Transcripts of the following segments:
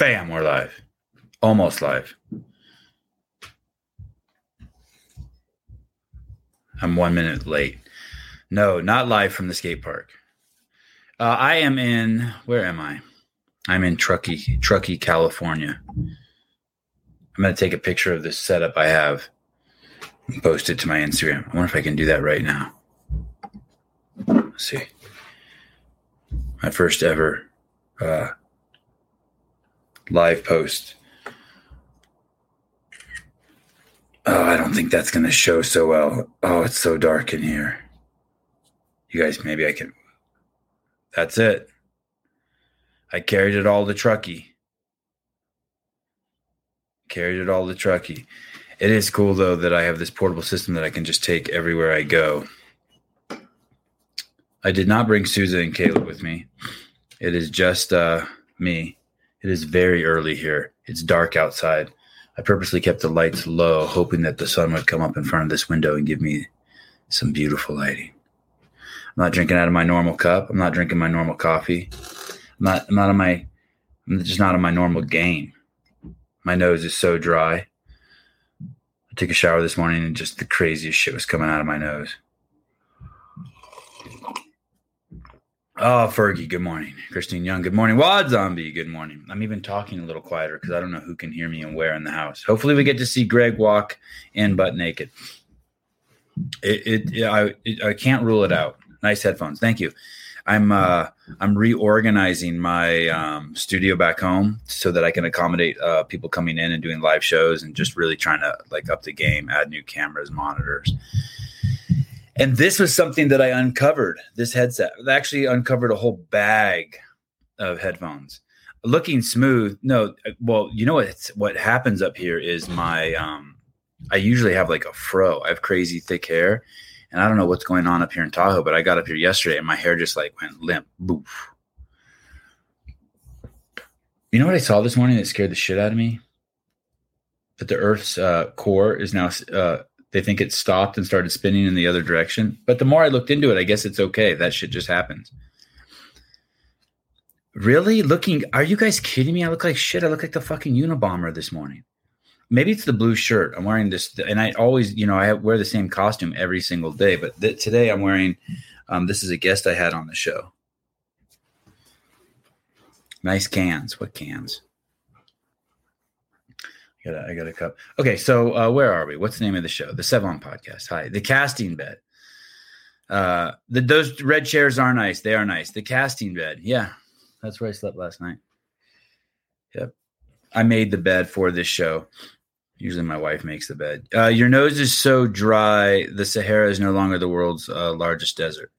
Bam, we're live. Almost live. I'm one minute late. No, not live from the skate park. Uh, I am in, where am I? I'm in Truckee, Truckee, California. I'm going to take a picture of this setup I have and post it to my Instagram. I wonder if I can do that right now. Let's see. My first ever uh, live post. Oh, I don't think that's going to show so well. Oh, it's so dark in here. You guys, maybe I can. That's it. I carried it all to Truckee. Carried it all to Truckee. It is cool though that I have this portable system that I can just take everywhere I go. I did not bring Souza and Caleb with me. It is just uh, me. It is very early here. It's dark outside. I purposely kept the lights low, hoping that the sun would come up in front of this window and give me some beautiful lighting. I'm not drinking out of my normal cup. I'm not drinking my normal coffee. I'm not. I'm not on my. I'm just not on my normal game. My nose is so dry. I took a shower this morning and just the craziest shit was coming out of my nose. Oh, Fergie, good morning. Christine Young, good morning. Wad Zombie, good morning. I'm even talking a little quieter because I don't know who can hear me and where in the house. Hopefully, we get to see Greg walk in butt naked. It, it, I, it, I can't rule it out. Nice headphones, thank you. I'm, uh, I'm reorganizing my um, studio back home so that I can accommodate uh, people coming in and doing live shows and just really trying to like up the game, add new cameras, monitors and this was something that I uncovered. This headset I actually uncovered a whole bag of headphones, looking smooth. No, well, you know what? What happens up here is my. Um, I usually have like a fro. I have crazy thick hair, and I don't know what's going on up here in Tahoe. But I got up here yesterday, and my hair just like went limp. Boof. You know what I saw this morning that scared the shit out of me? That the Earth's uh, core is now uh, they think it stopped and started spinning in the other direction. But the more I looked into it, I guess it's okay. That shit just happens. Really? Looking, are you guys kidding me? I look like shit. I look like the fucking Unabomber this morning. Maybe it's the blue shirt. I'm wearing this, and I always, you know, I wear the same costume every single day. But th- today I'm wearing, um, this is a guest I had on the show. Nice cans. What cans? I got a, I got a cup. Okay, so uh, where are we? What's the name of the show? The Sevan Podcast. Hi, the casting bed. Uh, the, those red chairs are nice. They are nice. The casting bed. Yeah, that's where I slept last night. Yep, I made the bed for this show. Usually, my wife makes the bed. Uh, your nose is so dry. The Sahara is no longer the world's uh, largest desert.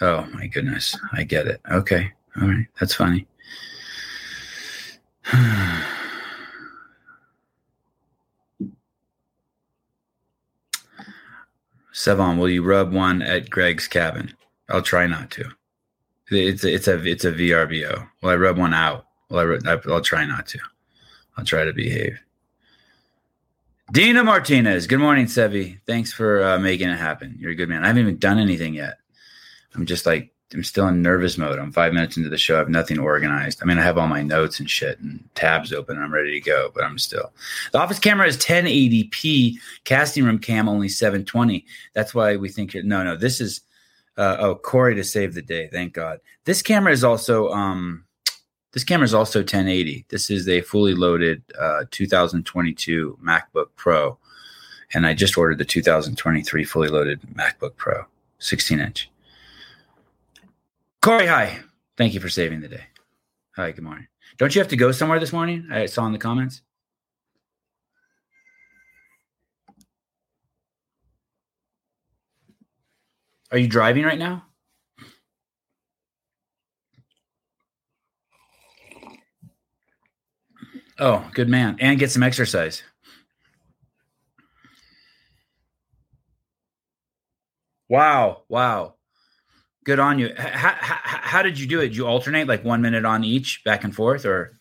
Oh my goodness, I get it. Okay, all right, that's funny. Sevan, will you rub one at Greg's cabin? I'll try not to. It's a, it's a it's a VRBO. Will I rub one out? Well, I, I'll try not to. I'll try to behave. Dina Martinez. Good morning, Sevi. Thanks for uh, making it happen. You're a good man. I haven't even done anything yet. I'm just like I'm still in nervous mode. I'm five minutes into the show. I have nothing organized. I mean, I have all my notes and shit and tabs open. I'm ready to go, but I'm still. The office camera is 1080p. Casting room cam only 720. That's why we think no, no. This is uh, oh Corey to save the day. Thank God. This camera is also um this camera is also 1080. This is a fully loaded uh, 2022 MacBook Pro, and I just ordered the 2023 fully loaded MacBook Pro, 16 inch. Corey, hi. Thank you for saving the day. Hi, good morning. Don't you have to go somewhere this morning? I saw in the comments. Are you driving right now? Oh, good man. And get some exercise. Wow. Wow. Good on you. How, how, how, did you do it? Did you alternate like one minute on each back and forth or?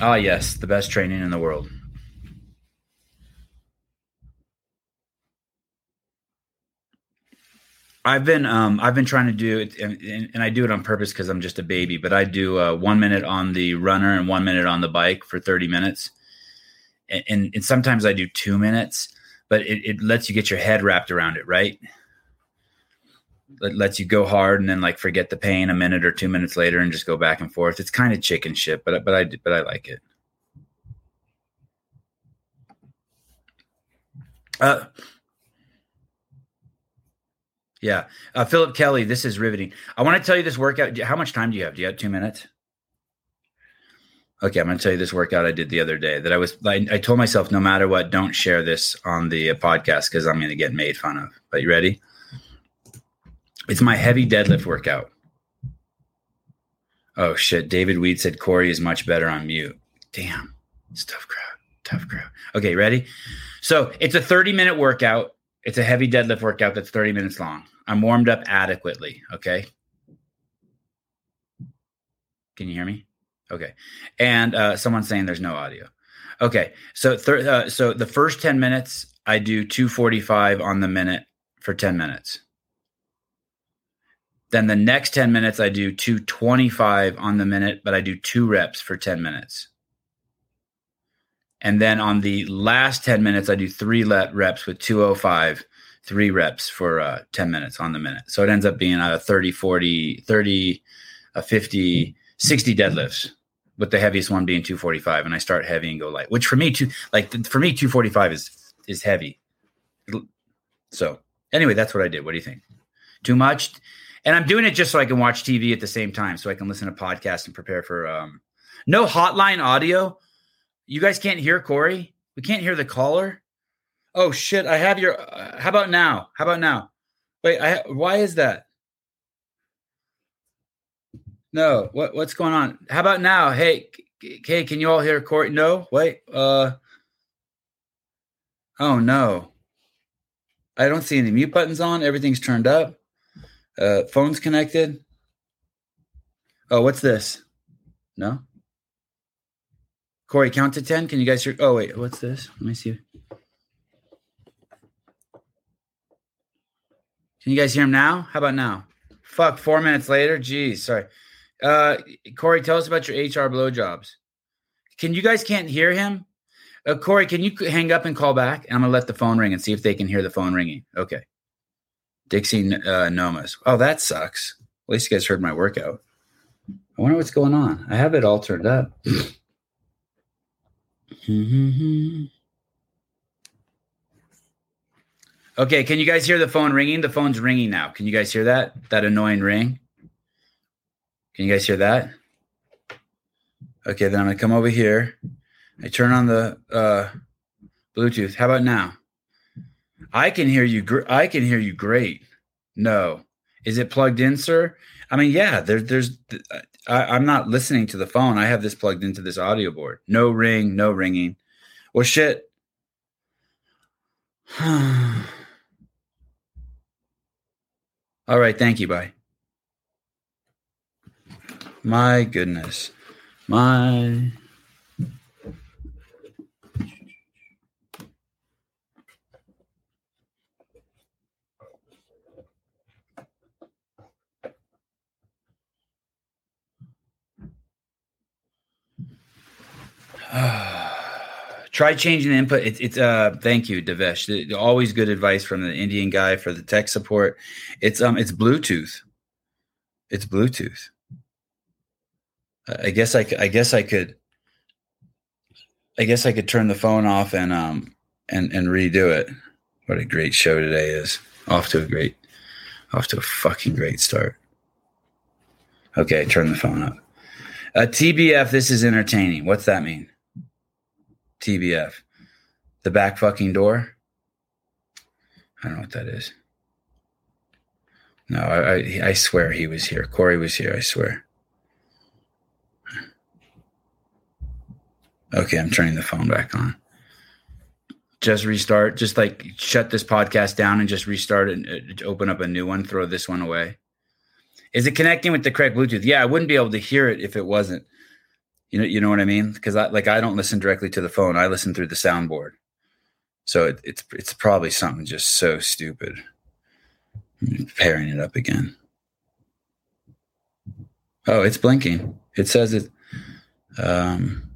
Ah, yes, the best training in the world. I've been um I've been trying to do it and, and I do it on purpose because I'm just a baby, but I do uh, one minute on the runner and one minute on the bike for 30 minutes. And, and, and sometimes I do two minutes, but it, it lets you get your head wrapped around it, right? It lets you go hard and then like forget the pain a minute or two minutes later and just go back and forth. It's kind of chicken shit, but but I but I like it. Uh, yeah. Uh, Philip Kelly, this is riveting. I want to tell you this workout. How much time do you have? Do you have two minutes? Okay, I'm going to tell you this workout I did the other day that I was, I, I told myself, no matter what, don't share this on the uh, podcast because I'm going to get made fun of. But you ready? It's my heavy deadlift workout. Oh, shit. David Weed said Corey is much better on mute. Damn. It's tough crowd. Tough crowd. Okay, ready? So it's a 30 minute workout. It's a heavy deadlift workout that's 30 minutes long. I'm warmed up adequately. Okay. Can you hear me? Okay. And uh, someone's saying there's no audio. Okay. So, thir- uh, so the first 10 minutes, I do 245 on the minute for 10 minutes. Then the next 10 minutes, I do 225 on the minute, but I do two reps for 10 minutes. And then on the last 10 minutes, I do three reps with 205 three reps for uh, 10 minutes on the minute. So it ends up being a 30, 40, 30, a 50, 60 deadlifts with the heaviest one being 245. And I start heavy and go light, which for me, too, like for me, 245 is, is heavy. So anyway, that's what I did. What do you think? Too much? And I'm doing it just so I can watch TV at the same time, so I can listen to podcasts and prepare for um no hotline audio. You guys can't hear Corey. We can't hear the caller. Oh shit! I have your. Uh, how about now? How about now? Wait, I. Why is that? No. What What's going on? How about now? Hey, hey, can you all hear Court? No. Wait. Uh. Oh no. I don't see any mute buttons on. Everything's turned up. Uh, phone's connected. Oh, what's this? No. Corey, count to ten. Can you guys hear? Oh wait, what's this? Let me see. Can you guys hear him now? How about now? Fuck, four minutes later. Jeez, sorry. Uh, Corey, tell us about your HR blowjobs. Can you guys can't hear him? Uh, Corey, can you hang up and call back? And I'm gonna let the phone ring and see if they can hear the phone ringing. Okay. Dixie uh, Nomas. Oh, that sucks. At least you guys heard my workout. I wonder what's going on. I have it all turned up. Okay, can you guys hear the phone ringing? The phone's ringing now. Can you guys hear that? That annoying ring? Can you guys hear that? Okay, then I'm gonna come over here. I turn on the uh, Bluetooth. How about now? I can hear you. Gr- I can hear you great. No, is it plugged in, sir? I mean, yeah. There, there's. I, I'm not listening to the phone. I have this plugged into this audio board. No ring. No ringing. Well, shit. All right. Thank you. Bye. My goodness. My. Try changing the input. It's, it's uh thank you, Devesh. Always good advice from the Indian guy for the tech support. It's um it's Bluetooth. It's Bluetooth. I guess I I guess I could I guess I could turn the phone off and um and and redo it. What a great show today is. Off to a great off to a fucking great start. Okay, turn the phone up. Uh, TBF, this is entertaining. What's that mean? TBF. The back fucking door? I don't know what that is. No, I, I, I swear he was here. Corey was here, I swear. Okay, I'm turning the phone back on. Just restart, just like shut this podcast down and just restart and uh, open up a new one, throw this one away. Is it connecting with the correct Bluetooth? Yeah, I wouldn't be able to hear it if it wasn't. You know, you know what I mean? Because I like I don't listen directly to the phone. I listen through the soundboard. So it, it's it's probably something just so stupid. Pairing it up again. Oh, it's blinking. It says it. Um,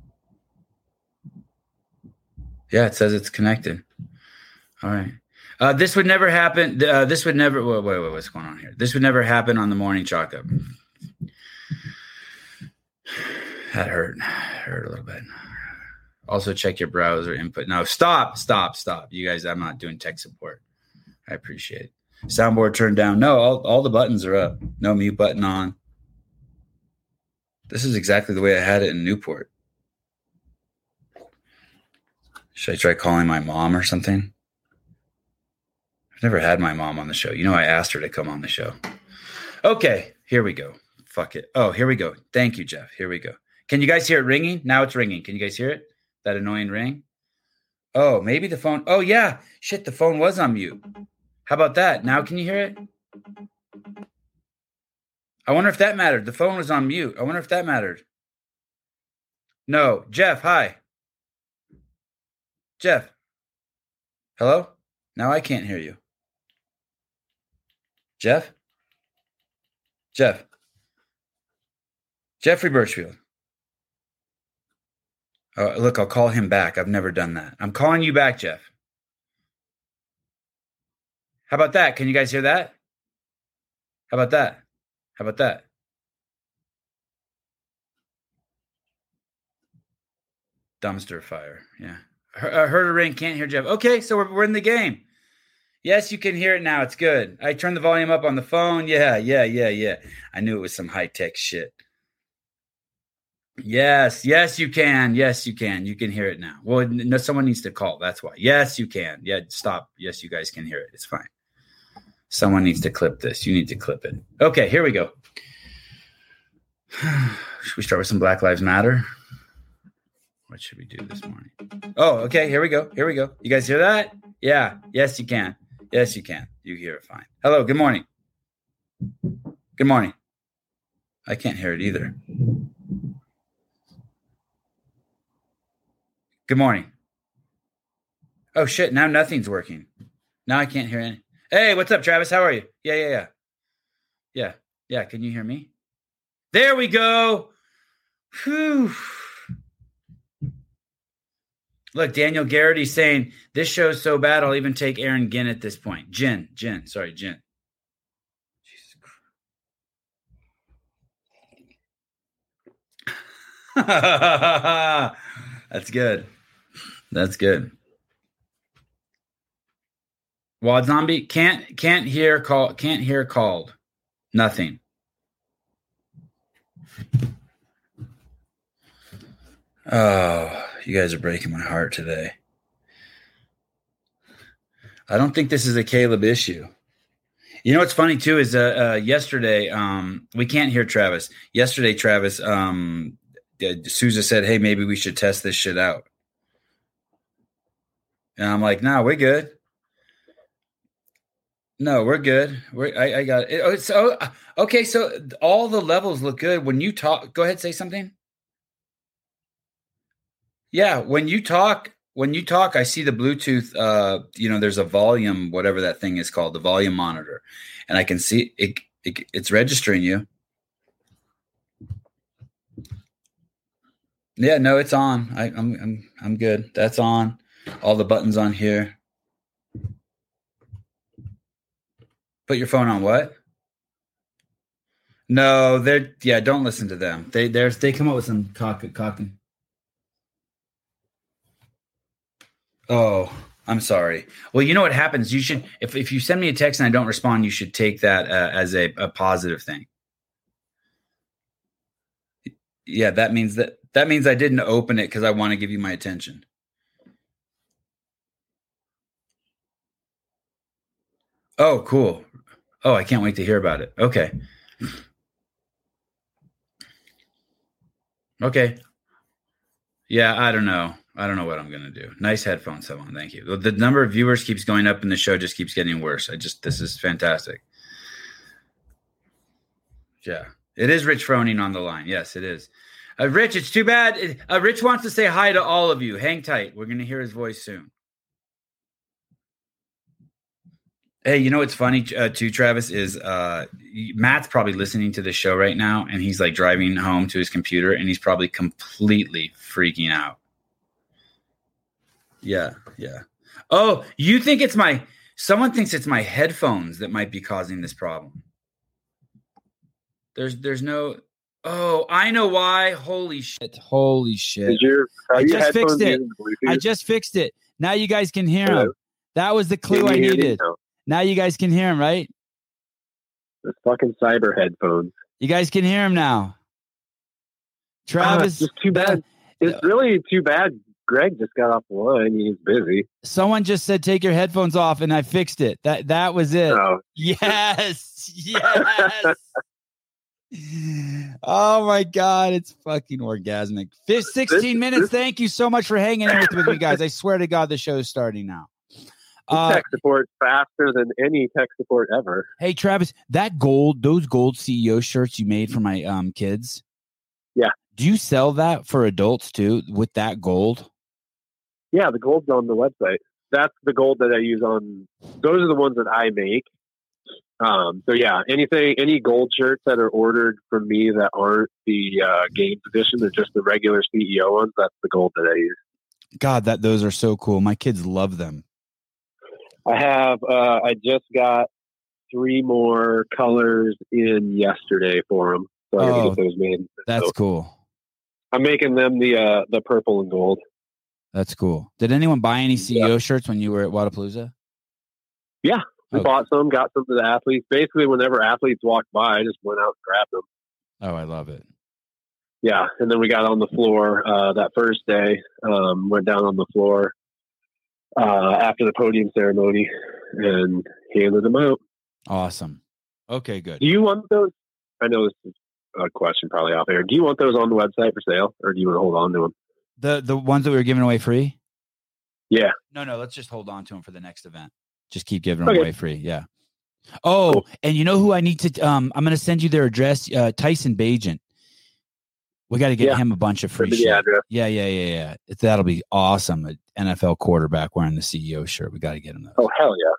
yeah, it says it's connected. All right. Uh, this would never happen. Uh, this would never. Wait, wait, wait, what's going on here? This would never happen on the morning chalk up. That hurt. Hurt a little bit. Also, check your browser input. No, stop, stop, stop. You guys, I'm not doing tech support. I appreciate it. Soundboard turned down. No, all, all the buttons are up. No mute button on. This is exactly the way I had it in Newport. Should I try calling my mom or something? I've never had my mom on the show. You know, I asked her to come on the show. Okay, here we go. Fuck it. Oh, here we go. Thank you, Jeff. Here we go. Can you guys hear it ringing? Now it's ringing. Can you guys hear it? That annoying ring? Oh, maybe the phone. Oh, yeah. Shit, the phone was on mute. How about that? Now can you hear it? I wonder if that mattered. The phone was on mute. I wonder if that mattered. No. Jeff, hi. Jeff. Hello? Now I can't hear you. Jeff? Jeff. Jeffrey Birchfield. Oh, look, I'll call him back. I've never done that. I'm calling you back, Jeff. How about that? Can you guys hear that? How about that? How about that? Dumpster fire. Yeah. Uh, heard a ring. Can't hear Jeff. Okay, so we're, we're in the game. Yes, you can hear it now. It's good. I turned the volume up on the phone. Yeah, yeah, yeah, yeah. I knew it was some high tech shit. Yes, yes, you can. Yes, you can. You can hear it now. Well, no, someone needs to call. That's why. Yes, you can. Yeah, stop. Yes, you guys can hear it. It's fine. Someone needs to clip this. You need to clip it. Okay, here we go. Should we start with some Black Lives Matter? What should we do this mm-hmm. morning? Oh, okay. Here we go. Here we go. You guys hear that? Yeah. Yes, you can. Yes, you can. You hear it fine. Hello. Good morning. Good morning. I can't hear it either. Good morning. Oh shit! Now nothing's working. Now I can't hear any. Hey, what's up, Travis? How are you? Yeah, yeah, yeah, yeah, yeah. Can you hear me? There we go. Whew. Look, Daniel Garrity saying this show's so bad, I'll even take Aaron Ginn at this point. Jen, Jen, sorry, Jen. That's good. That's good. Wad zombie can't can't hear call can't hear called. Nothing. Oh, you guys are breaking my heart today. I don't think this is a Caleb issue. You know what's funny too is uh, uh, yesterday um, we can't hear Travis. Yesterday, Travis um, Souza said, "Hey, maybe we should test this shit out." And I'm like, "No, nah, we're good. No, we're good. We're I, I got it. Oh, so uh, okay. So all the levels look good. When you talk, go ahead, say something. Yeah, when you talk, when you talk, I see the Bluetooth. Uh, you know, there's a volume, whatever that thing is called, the volume monitor, and I can see it. it it's registering you. Yeah, no, it's on. I, I'm I'm I'm good. That's on. All the buttons on here. Put your phone on what? No, they're yeah. Don't listen to them. They they they come up with some cock cocking. Oh, I'm sorry. Well, you know what happens. You should if if you send me a text and I don't respond, you should take that uh, as a, a positive thing. Yeah, that means that that means I didn't open it because I want to give you my attention. Oh, cool. Oh, I can't wait to hear about it. Okay. Okay. Yeah, I don't know. I don't know what I'm gonna do. Nice headphones, someone. Thank you. The number of viewers keeps going up, and the show just keeps getting worse. I just this is fantastic. Yeah, it is Rich Froning on the line. Yes, it is. Uh, Rich, it's too bad. Uh, Rich wants to say hi to all of you. Hang tight. We're gonna hear his voice soon. Hey, you know what's funny uh, too, Travis is uh, Matt's probably listening to the show right now, and he's like driving home to his computer, and he's probably completely freaking out. Yeah, yeah. Oh, you think it's my? Someone thinks it's my headphones that might be causing this problem. There's, there's no. Oh, I know why. Holy shit! Holy shit! Is your, I just fixed it. I just fixed it. Now you guys can hear Hello? him. That was the clue I you hear me needed. now? Now you guys can hear him, right? The fucking cyber headphones. You guys can hear him now. Ah, Travis, it's too bad. It's really too bad. Greg just got off the line. He's busy. someone just said take your headphones off, and I fixed it. That that was it. So Yes, yes. oh my god, it's fucking orgasmic. Fif- Sixteen minutes. Thank you so much for hanging in with, with me, guys. I swear to God, the show's starting now. Uh, tech support faster than any tech support ever. hey, Travis, that gold, those gold CEO shirts you made for my um kids. Yeah. Do you sell that for adults too with that gold? Yeah, the gold's on the website. That's the gold that I use on. Those are the ones that I make. Um, so yeah, anything, any gold shirts that are ordered from me that aren't the uh, games edition, they're just the regular CEO ones. That's the gold that I use. God, that those are so cool. My kids love them. I have. Uh, I just got three more colors in yesterday for them, so Oh, get those made. That's So cool. I'm making them the uh, the purple and gold. That's cool. Did anyone buy any Yeah. CEO shirts when you were at Wodapalooza? Yeah, we Oh. bought some, got some to the athletes. Basically, whenever athletes walked by, I just went out and grabbed them. Oh, I love it. Yeah, and then we got on the floor uh, that first day. Um, went down on the floor uh, after the podium ceremony and handed them out. Awesome. Okay, good. Do you want those? I know this is a question probably out there. Do you want those on the website for sale, or do you want to hold on to them? The the ones that we were giving away free? Yeah. No, no, let's just hold on to them for the next event. Just keep giving them Okay. away free. Yeah. Oh, Cool. and you know who I need to um I'm going to send you their address, uh Tyson Bagent. We got to get Yeah. him a bunch of free Send me the shit. address. Yeah, yeah, yeah, yeah. That'll be awesome. An NFL quarterback wearing the CEO shirt. We got to get him those. Oh hell yeah!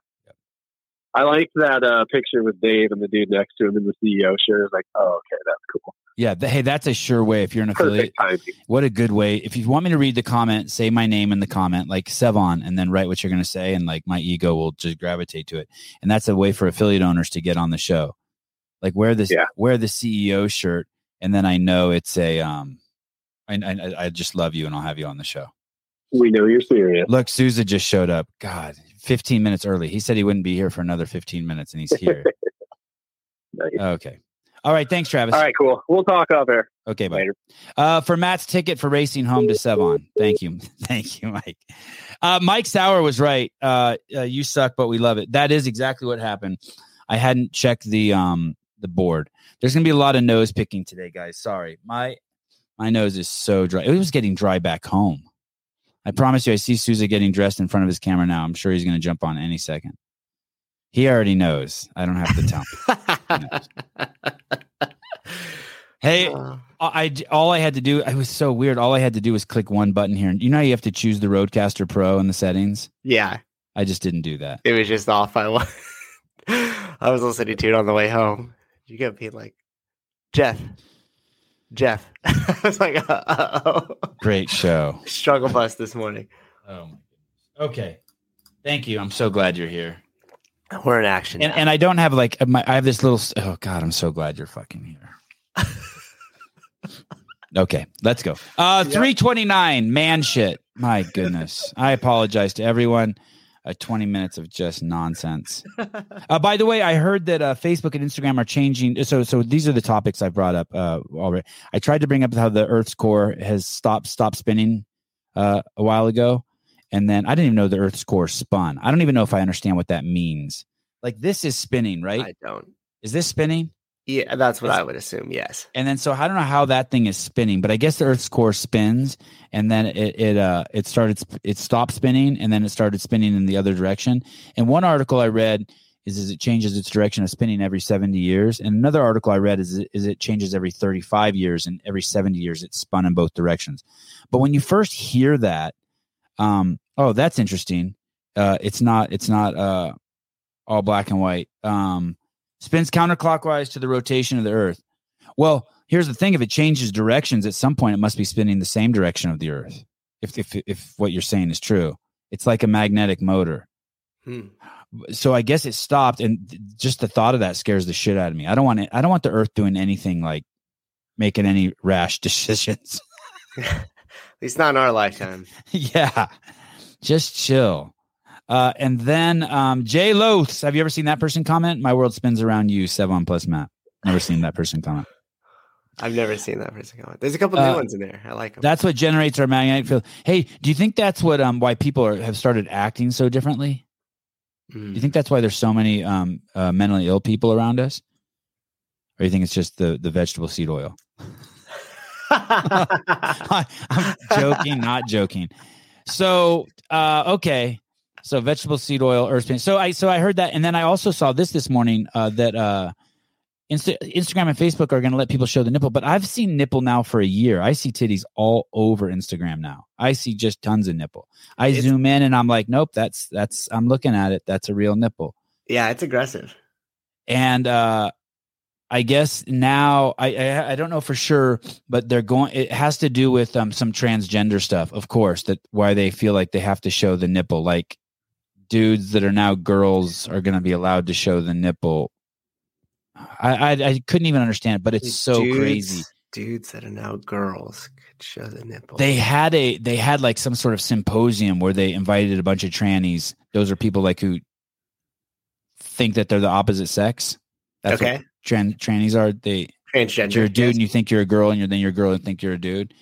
I like that uh, picture with Dave and the dude next to him in the CEO shirt. I was like, oh okay, that's cool. Yeah, th- hey, that's a sure way if you're an affiliate. What a good way. If you want me to read the comment, say my name in the comment, like Sevan, and then write what you're going to say, and like my ego will just gravitate to it. And that's a way for affiliate owners to get on the show. Like wear this, Yeah. wear the CEO shirt, and then I know it's a um, I, I I just love you, and I'll have you on the show. We know you're serious. Look, Souza just showed up. God, 15 minutes early. He said he wouldn't be here for another 15 minutes, and he's here. Nice. okay. All right. Thanks, Travis. All right, cool. We'll talk off air Okay. Bye. later. Uh, for Matt's ticket for racing home to Sevan. Thank you. Thank you, Mike. Uh, Mike Sauer was right. Uh, uh, you suck, but we love it. That is exactly what happened. I hadn't checked the um the board. There's gonna be a lot of nose picking today, guys. Sorry. My my nose is so dry. It was getting dry back home. I promise you, I see Souza getting dressed in front of his camera now. I'm sure he's gonna jump on any second. He already knows. I don't have to tell him. Hey, Uh, I all I had to do. I was so weird. All I had to do was click one button here, and you know how you have to choose the RodeCaster Pro in the settings. yeah, I just didn't do that. it was just off. I was, I was listening to it on the way home. You kept be like, Jeff, Jeff. I was like, oh. Great show. Struggle bus this morning. Oh my goodness. Okay, thank you. I'm so glad you're here. We're in action. And and I don't have like my. I have this little. Oh God, I'm so glad you're fucking here. Okay, let's go. Uh, Yep. 329, man shit. My goodness. I apologize to everyone. Uh, 20 minutes of just nonsense. Uh, by the way, I heard that uh, Facebook and Instagram are changing. So, so these are the topics I brought up uh, already. I tried to bring up how the Earth's core has stopped stopped spinning uh, a while ago, and then I didn't even know the Earth's core spun. I don't even know if I understand what that means. Like this is spinning, right? I don't. Is this spinning? Yeah, that's what I would assume. Yes. And then so I don't know how that thing is spinning, but I guess the Earth's core spins, and then it it uh it started it stopped spinning, and then it started spinning in the other direction. And one article I read is is it changes its direction of spinning every seventy years, and another article I read is is it changes every thirty five years, and every seventy years it's spun in both directions. But when you first hear that, um, oh, that's interesting. Uh, it's not it's not uh all black and white. Um, spins counterclockwise to the rotation of the Earth. Well, here's the thing: if it changes directions at some point, it must be spinning the same direction of the Earth. If if if what you're saying is true, it's like a magnetic motor. Hmm. So I guess it stopped, and just the thought of that scares the shit out of me. I don't want it. I don't want the Earth doing anything like making any rash decisions. At least not in our lifetime. yeah, just chill. Uh, and then um, Jay Loths. Have you ever seen that person comment? My world spins around you, Sevan plus Matt. Never seen that person comment. I've never seen that person comment. There's a couple Uh, new ones in there. I like them. That's what generates our magnetic field. Hey, do you think that's what um why people are, have started acting so differently? Do you think that's why there's so many um uh, mentally ill people around us? Or you think it's just the the vegetable seed oil? I'm joking, not joking. So, uh, okay. So vegetable seed oil, earth spin. So I so I heard that, and then I also saw this this morning uh, that uh, Insta- Instagram and Facebook are going to let people show the nipple. But I've seen nipple now for a year. I see titties all over Instagram now. I see just tons of nipple. I It's- zoom in and I'm like, nope, that's that's I'm looking at it. That's a real nipple. yeah, it's aggressive. and uh i guess now I, I i don't know for sure but they're going it has to do with um some transgender stuff of course that why they feel like they have to show the nipple like dudes that are now girls are going to be allowed to show the nipple i i, I couldn't even understand it but it's so Dudes- crazy Dudes that are now girls could show the nipple. they had a they had like some sort of symposium where they invited a bunch of trannies those are people like who think that they're the opposite sex that's what okay. tran- trannies are they Transgender. you're a dude yes. and you think you're a girl and you're then you're a girl and think you're a dude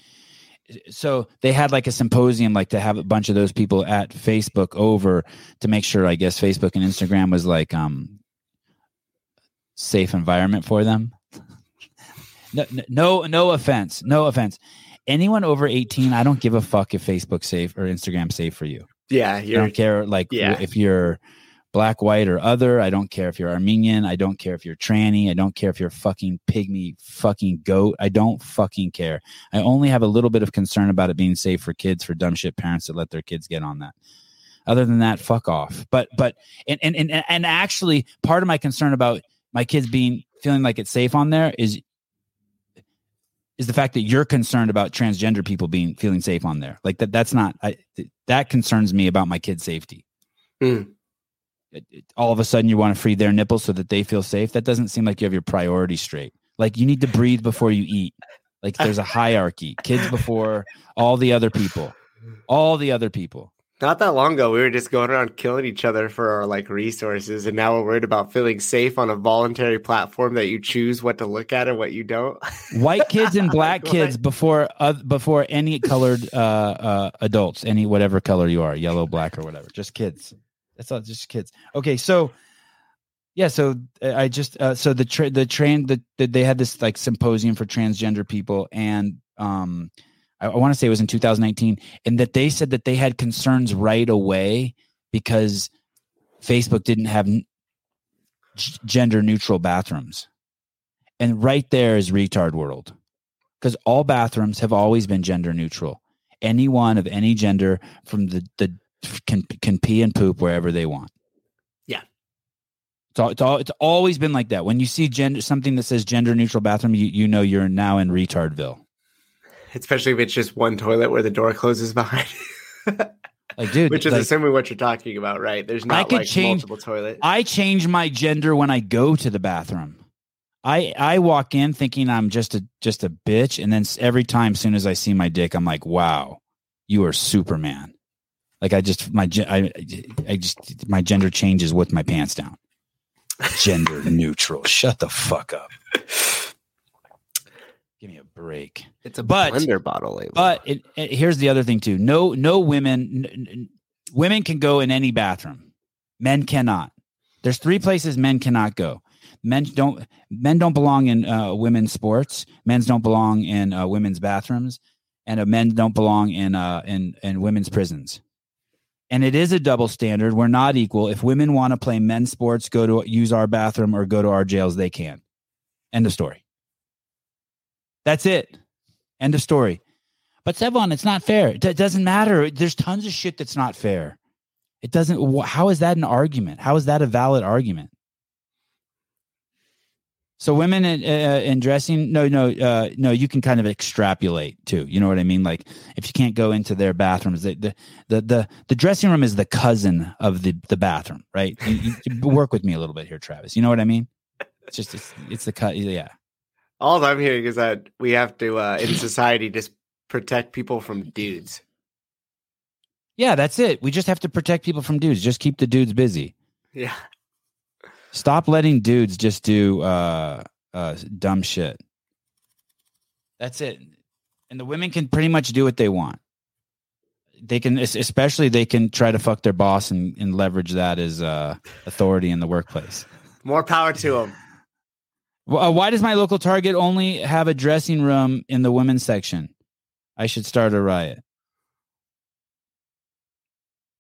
so they had like a symposium like to have a bunch of those people at facebook over to make sure i guess facebook and instagram was like um safe environment for them. No no no offense no offense. Anyone over 18 i don't give a fuck if facebook's safe or instagram's safe for you. Yeah, I don't care like yeah. if you're black, white, or other. I don't care if you're Armenian. I don't care if you're tranny. I don't care if you're fucking pygmy fucking goat. I don't fucking care. I only have a little bit of concern about it being safe for kids for dumb shit parents that let their kids get on that. Other than that, fuck off. But but and and and, and actually part of my concern about my kids being feeling like it's safe on there is is the fact that you're concerned about transgender people being feeling safe on there. Like that that's not I that concerns me about my kids' safety. Hmm. All of a sudden, you want to free their nipples so that they feel safe. That doesn't seem like you have your priorities straight. Like you need to breathe before you eat. Like there's a hierarchy. Kids before all the other people. All the other people. Not that long ago, we were just going around killing each other for our like resources, and now we're worried about feeling safe on a voluntary platform that you choose what to look at and what you don't. White kids and black kids before uh, before any colored uh, uh, adults, any whatever color you are, yellow, black, or whatever. Just kids. That's all. Just kids. Okay, so yeah, so uh, I just uh, so the tra- the train the, the they had this like symposium for transgender people, and um, I, I want to say it was in 2019, and that they said that they had concerns right away because Facebook didn't have n- gender neutral bathrooms, and right there is retard world, because all bathrooms have always been gender neutral. Anyone of any gender from the the can can pee and poop wherever they want. Yeah. It's all, it's all, it's always been like that. When you see gender something that says gender neutral bathroom, you you know you're now in retardville. Especially if it's just one toilet where the door closes behind. Like, dude, Which is like, assuming what you're talking about, right? There's I not could like change- multiple toilets. I change my gender when I go to the bathroom. I I walk in thinking I'm just a just a bitch, and then every time, soon as I see my dick, I'm like, "Wow, you are Superman." Like I just my I I just my gender changes with my pants down. Gender neutral. Shut the fuck up. Give me a break. it's a but- blender bottle label. But it, it- here's the other thing too. No, no women, n- n- women can go in any bathroom. Men cannot. There's three places men cannot go. Men don't. Men don't belong in uh, women's sports. Men's don't belong in uh, women's bathrooms, and uh, men don't belong in uh, in in women's prisons. And it is a double standard. We're not equal. If women want to play men's sports, go to use our bathroom or go to our jails, they can. End of story. That's it. End of story. But Sevan, it's not fair. It doesn't matter. There's tons of shit that's not fair. It doesn't. How is that an argument? How is that a valid argument? So women in, uh, in dressing, no, no, uh, no. You can kind of extrapolate too. You know what I mean? Like if you can't go into their bathrooms, the the the the, the dressing room is the cousin of the the bathroom, right? You, you- you work with me a little bit here, Travis. You know what I mean? It's just it's, it's the cut. Yeah. All I'm hearing is that we have to, uh, in society, just protect people from dudes. Yeah, that's it. We just have to protect people from dudes. Just keep the dudes busy. Yeah. Stop letting dudes just do uh uh dumb shit. That's it. And the women can pretty much do what they want. They can especially they can try to fuck their boss and, and leverage that as uh authority in the workplace. More power to them. Wh- uh, Why does my local Target only have a dressing room in the women's section? I should start a riot.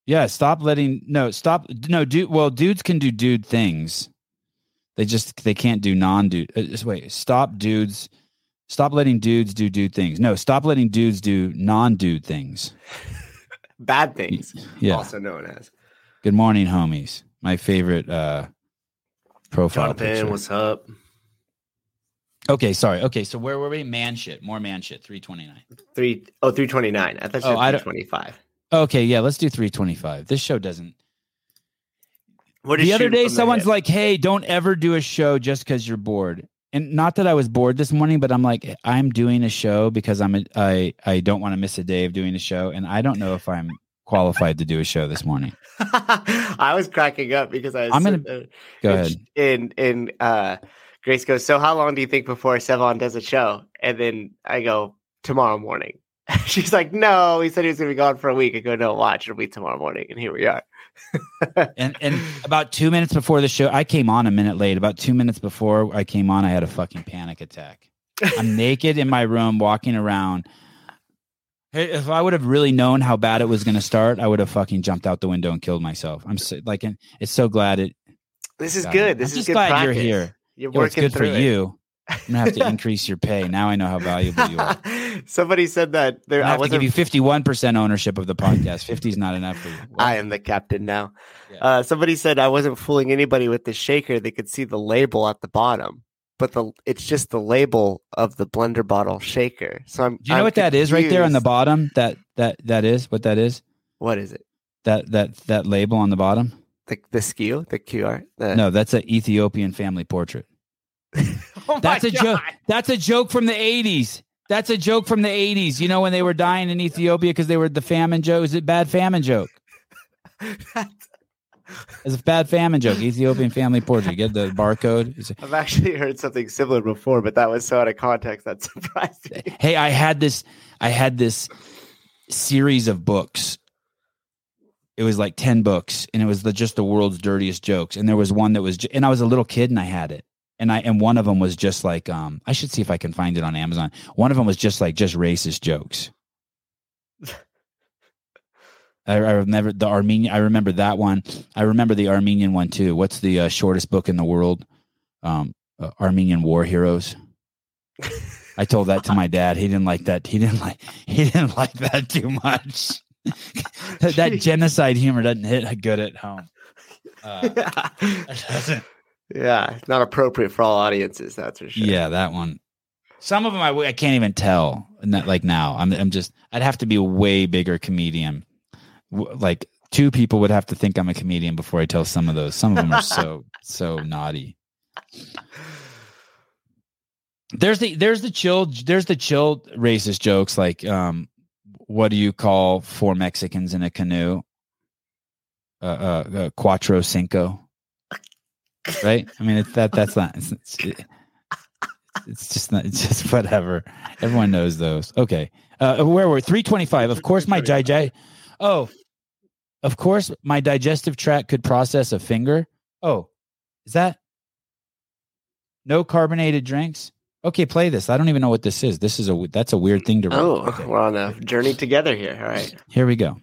Yeah, stop letting no stop no dude. Well, dudes can do dude things. They just they can't do non dude. Uh, just wait, stop dudes. Stop letting dudes do dude things. No, stop letting dudes do non dude things. Bad things, Yeah. also known as. Good morning, homies. My favorite uh profile Jonathan, picture. what's up? Okay, sorry. Okay, so where were we? Man shit. More man shit. Three twenty nine. Three oh three twenty nine. I thought you Oh, I said don't- three twenty five. Okay, yeah, let's do 325. This show doesn't. What the other day, someone's like, "Hey, don't ever do a show just because you're bored." And not that I was bored this morning, but I'm like, I'm doing a show because I'm a, I I don't want to miss a day of doing a show, and I don't know if I'm qualified to do a show this morning. I was cracking up because I was I'm gonna- sitting Go ahead. And and uh Grace goes, So how long do you think before Sevan does a show? And then I go, Tomorrow morning. She's like, No, he said he was gonna be gone for a week. I go, No, watch, it'll be tomorrow morning. And here we are. And and about two minutes before the show, I came on a minute late. About two minutes before I came on, I had a fucking panic attack. I'm naked in my room, walking around. Hey, if I would have really known how bad it was going to start, I would have fucking jumped out the window and killed myself. I'm so, like, and it's so glad it. This is good. me. This I'm is just good glad practice. you're here. You're Yo, it's working good for it. you. I'm gonna have to increase your pay. Now I know how valuable you are. Somebody said that there I have to give you 51 percent ownership of the podcast. 50 is not enough for you. I am the captain now. Yeah. Uh, somebody said I wasn't fooling anybody with the shaker. They could see the label at the bottom, but the it's just the label of the blender bottle shaker. So I'm. Do you know I'm what that is right there on the bottom? That that that is what that is. What is it? That that that label on the bottom. The the SKU, the QR. The... No, that's an Ethiopian family portrait. oh That's a joke. That's a joke from the 80s. That's a joke from the 80s. You know when they were dying in Ethiopia because they were the famine joke. Is it bad famine joke? It's a bad famine joke. Ethiopian family portrait. Get the barcode. I've actually heard something similar before, but that was so out of context that surprised me. hey, I had this. I had this series of books. It was like ten books, and it was the, just the world's dirtiest jokes. And there was one that was, and I was a little kid, and I had it. And I and one of them was just like, um, I should see if I can find it on Amazon. One of them was just like just racist jokes. I, I remember the Armenian. I remember that one. I remember the Armenian one too. What's the uh, shortest book in the world? Um, uh, Armenian war heroes. I told that to my dad. He didn't like that. He didn't like. He didn't like that too much. that that genocide humor doesn't hit good at home. Uh, yeah, it's not appropriate for all audiences. That's for sure. yeah, that one. Some of them I, I can't even tell. Not like now. I'm I'm just. I'd have to be a way bigger comedian. Like two people would have to think I'm a comedian before I tell some of those. Some of them are so so naughty. There's the there's the chill there's the chill racist jokes like um what do you call four Mexicans in a canoe? Uh, uh, uh cuatro cinco. Right? I mean, it's that that's not it's, it's, it's just not it's just whatever. Everyone knows those. Okay. Uh where were 325. Of course my digest Oh. Of course my digestive tract could process a finger. Oh. Is that no carbonated drinks? Okay, play this. I don't even know what this is. This is a that's a weird thing to read. Oh, Okay. we're on a journey together here. All right. Here we go.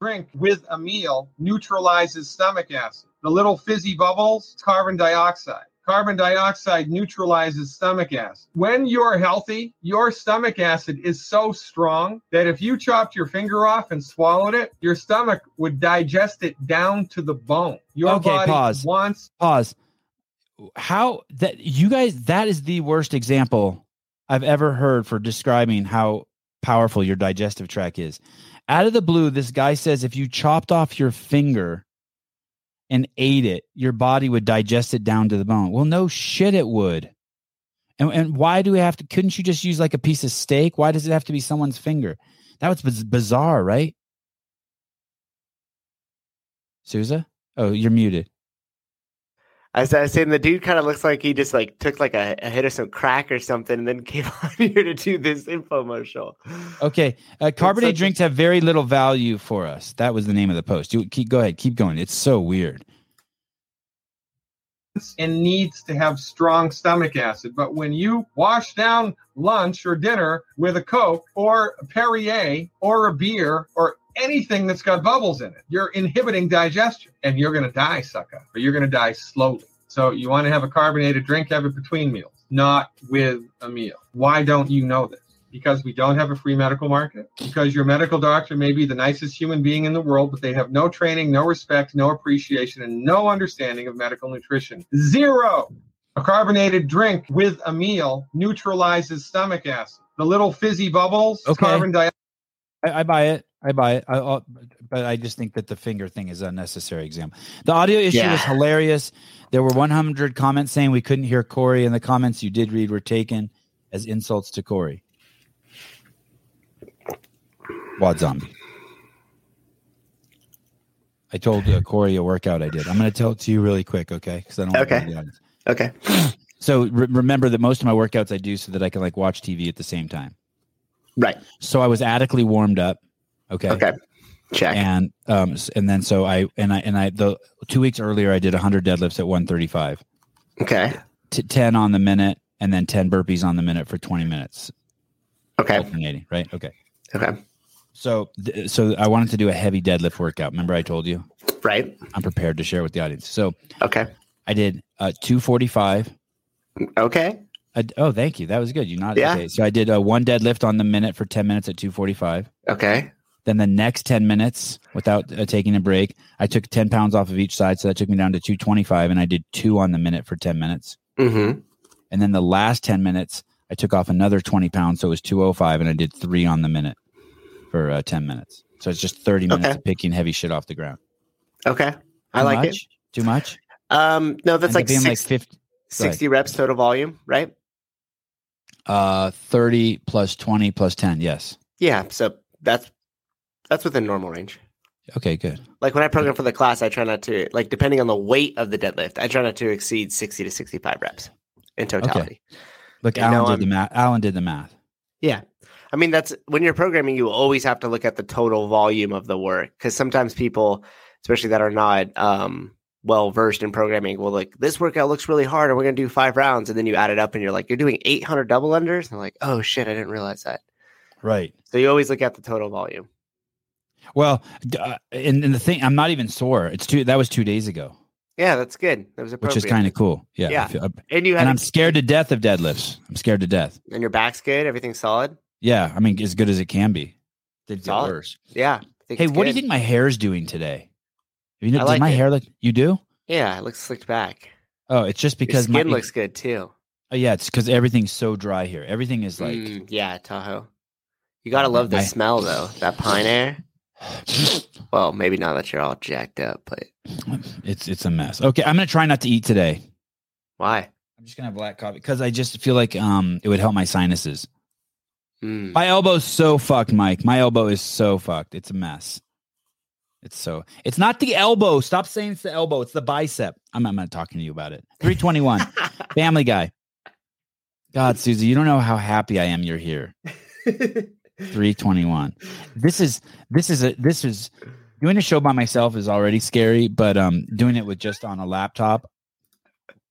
drink with a meal neutralizes stomach acid. The little fizzy bubbles, it's carbon dioxide. carbon dioxide neutralizes stomach acid. When you're healthy, your stomach acid is so strong that if you chopped your finger off and swallowed it, your stomach would digest it down to the bone. Your Okay, body pause. wants Pause. How that you guys that is the worst example I've ever heard for describing how powerful your digestive tract is. Out of the blue, this guy says if you chopped off your finger and ate it, your body would digest it down to the bone. Well, no shit, it would. And, and why do we have to? Couldn't you just use like a piece of steak? Why does it have to be someone's finger? That was biz- bizarre, right? Souza? Oh, you're muted. I was, I was saying the dude kind of looks like he just like took like a, a hit of some crack or something, and then came on here to do this infomercial. Okay, uh, carbonated such a- drinks have very little value for us. That was the name of the post. You keep go ahead, keep going. It's so weird. and needs to have strong stomach acid. But when you wash down lunch or dinner with a Coke or a Perrier or a beer or anything that's got bubbles in it, you're inhibiting digestion and you're going to die, sucker, or you're going to die slowly. So you want to have a carbonated drink, have it between meals, not with a meal. Why don't you know this? Because we don't have a free medical market. Because your medical doctor may be the nicest human being in the world, but they have no training, no respect, no appreciation, and no understanding of medical nutrition. Zero. A carbonated drink with a meal neutralizes stomach acid. The little fizzy bubbles, Okay. carbon dioxide. I, I buy it. I buy it. I, but I just think that the finger thing is unnecessary example. The audio issue Yeah. was hilarious. There were 100 comments saying we couldn't hear Corey, and the comments you did read were taken as insults to Corey. Wad zombie. I told uh, Corey a workout I did. I'm going to tell it to you really quick, okay? Because I don't. want to Okay. Okay. So re- remember that most of my workouts I do so that I can like watch TV at the same time. Right. So I was adequately warmed up. Okay. Okay. Check. And um and then so I and I and I the two weeks earlier I did 100 deadlifts at 135, Okay. T- 10 on the minute, and then 10 burpees on the minute for 20 minutes, Okay. alternating. Right. Okay. Okay. So th- so I wanted to do a heavy deadlift workout. Remember I told you Right. I'm prepared to share with the audience. So Okay. I did uh 245. Okay. I oh, thank you. That was good. You nodded. Yeah. Okay. So I did a one deadlift on the minute for 10 minutes at 245. Okay. Then the next 10 minutes without uh, taking a break, I took 10 pounds off of each side. So that took me down to 225 and I did two on the minute for 10 minutes. Mm-hmm. And then the last 10 minutes, I took off another 20 pounds. So it was 205 and I did three on the minute for uh, 10 minutes. So it's just 30 minutes Okay. of picking heavy shit off the ground. Okay. I like much? it. Too much? Um, no, that's like, six, like 50, 60 reps total volume, right? uh, 30 plus 20 plus 10. Yes. Yeah. So that's that's within normal range. Okay, good. Like when I program for the class, I try not to like depending on the weight of the deadlift, I try not to exceed 60 to 65 reps in totality. Look, You know, Alan did I'm- the math. Alan did the math. Yeah. I mean, that's when you're programming, you always have to look at the total volume of the work because sometimes people, especially that are not um, well versed in programming, will like, this workout looks really hard and we're going to do five rounds. And then you add it up and you're like, you're doing 800 double unders. And they're like, oh shit, I didn't realize that. Right. So you always look at the total volume. Well, uh, and, and the thing, I'm not even sore. It's two, that was two days ago, Yeah, that's good. That was appropriate. which is kind of cool. Yeah. I Yeah. feel- And you and I'm scared to death of deadlifts. I'm scared to death. and your back's good. Everything's solid. Yeah, I mean, as good as it can be. Did get Solid. worse. Yeah. Hey, what do you think my hair is doing today? You know, I does like my it. hair look? You do? Yeah, it looks slicked back. Oh, it's just Because because Your skin my looks good too. Oh, yeah, it's because everything's so dry here. Everything is like Mm, yeah, Tahoe. You gotta love the I- smell though. That pine air. Well, maybe not that you're all jacked up, but it's it's a mess. Okay, I'm gonna try not to eat today. why? I'm just gonna have black coffee because I just feel like um it would help my sinuses. Mm. My elbow's so fucked, Mike. My elbow is so fucked. It's a mess. It's so. It's not the elbow. Stop saying it's the elbow. It's the bicep. I'm, I'm not talking to you about it. 321. Family Guy. God, Susie, you don't know how happy I am you're here. 321. This is this is a this is doing a show by myself is already scary, but um doing it with just on a laptop.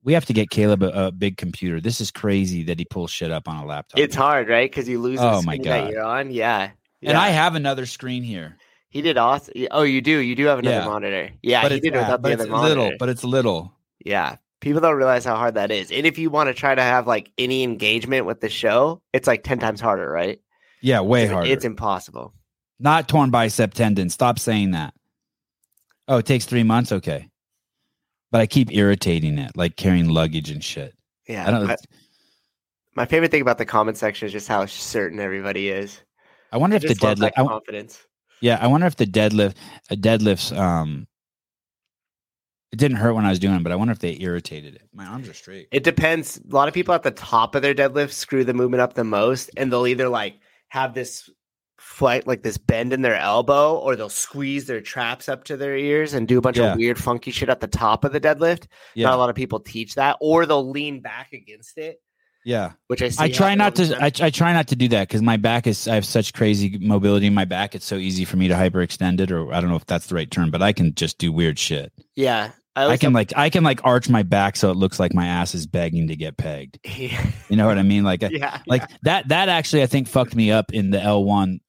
We have to get Caleb a, a big computer. This is crazy that he pulls shit up on a laptop. it's hard, right? Because you lose. Oh the my God. you're on. Yeah, and I have another screen here. he did awesome. Oh, you do. You do have another Yeah. monitor. Yeah, but he it's, did without but the other monitor. little, but it's little. yeah, People don't realize how hard that is. And if you want to try to have like any engagement with the show, it's like 10 times harder, right? Yeah, way harder. It's impossible. Not torn bicep tendon. Stop saying that. Oh, it takes three months. Okay, but I keep irritating it, like carrying luggage and shit. Yeah. I don't. my, my favorite thing about the comment section is just how certain everybody is. I wonder I if the deadlift. I, confidence. yeah, I wonder if the deadlift, uh, deadlifts. Um, it didn't hurt when I was doing it, but I wonder if they irritated it. My arms are straight. It depends. A lot of people at the top of their deadlift screw the movement up the most, and they'll either like have this flight, like this bend in their elbow, or they'll squeeze their traps up to their ears and do a bunch Yeah. of weird, funky shit at the top of the deadlift. Yeah, Not a lot of people teach that, or they'll lean back against it, yeah. which I see. I try not to. I, I try not to do that because my back is. I have such crazy mobility in my back. It's so easy for me to hyperextend it, or I don't know if that's the right term, but I can just do weird shit. yeah, I, I can like I can like arch my back so it looks like my ass is begging to get pegged. yeah, You know what I mean? Like uh, yeah, like that that actually I think fucked me up in the L1.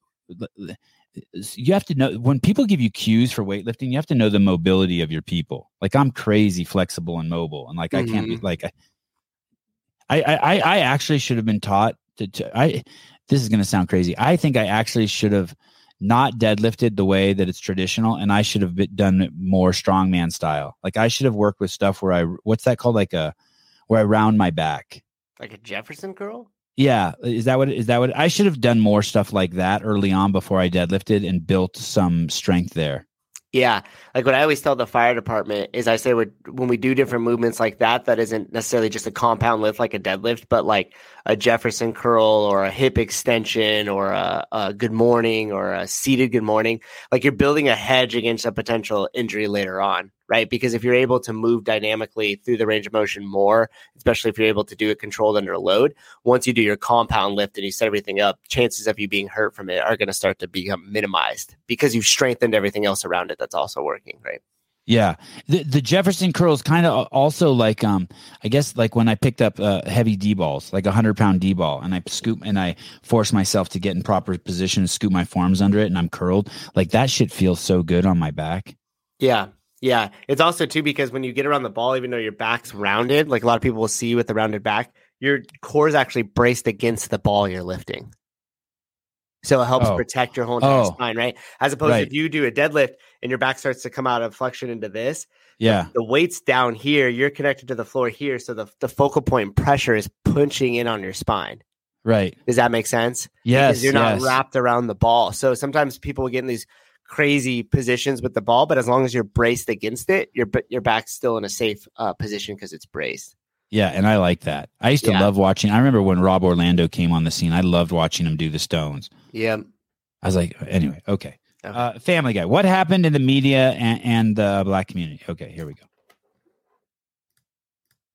You have to know when people give you cues for weightlifting, you have to know the mobility of your people. Like I'm crazy flexible and mobile and like I can't be mm-hmm. like I I I, I actually should have been taught to, to I this is going to sound crazy. I think I actually should have not deadlifted the way that it's traditional and I should have been, done it more strongman style. Like I should have worked with stuff where I what's that called like a where I round my back. like a Jefferson curl. Yeah, is that what is that what I should have done more stuff like that early on before I deadlifted and built some strength there. Yeah, like what I always tell the fire department is I say when we do different movements like that, that isn't necessarily just a compound lift like a deadlift, but like a Jefferson curl or a hip extension or a, a good morning or a seated good morning. Like you're building a hedge against a potential injury later on, right? Because if you're able to move dynamically through the range of motion more, especially if you're able to do it controlled under load, once you do your compound lift and you set everything up, chances of you being hurt from it are going to start to become minimized because you've strengthened everything else around it that's also working, right? Yeah, the the Jefferson curl is kind of also like um I guess like when I picked up uh, heavy D balls, like a hundred pound D ball, and I scoop and I force myself to get in proper position and scoop my forearms under it, and I'm curled. Like that shit feels so good on my back. Yeah. Yeah. It's also too because when you get around the ball, even though your back's rounded, like a lot of people will see you with the rounded back, your core is actually braced against the ball you're lifting. So it helps Oh. protect your whole entire Oh. spine, right? As opposed Right. to if you do a deadlift and your back starts to come out of flexion into this, Yeah, the weight's down here, you're connected to the floor here. So the, the focal point pressure is punching in on your spine. right. Does that make sense? Yes, because you're not yes. wrapped around the ball. So sometimes people get in these crazy positions with the ball, but as long as you're braced against it, your your back's still in a safe uh, position because it's braced. Yeah, and I like that. I used to Yeah. love watching. I remember when Rob Orlando came on the scene. I loved watching him do the Stones. Yeah. I was like, anyway, okay. Okay. Uh, family Guy. What happened in the media and, and the black community? Okay, here we go.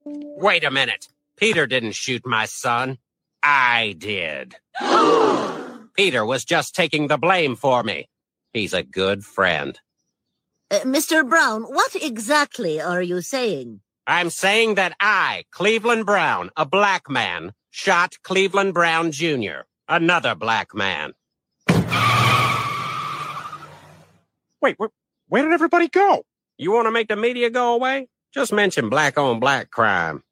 Wait a minute. Peter didn't shoot my son. I did. Peter was just taking the blame for me. He's a good friend. Uh, Mr. Brown, what exactly are you saying? I'm saying that I, Cleveland Brown, a black man, shot Cleveland Brown Jr., another black man. Wait, where, where did everybody go? You want to make the media go away? Just mention black on black crime.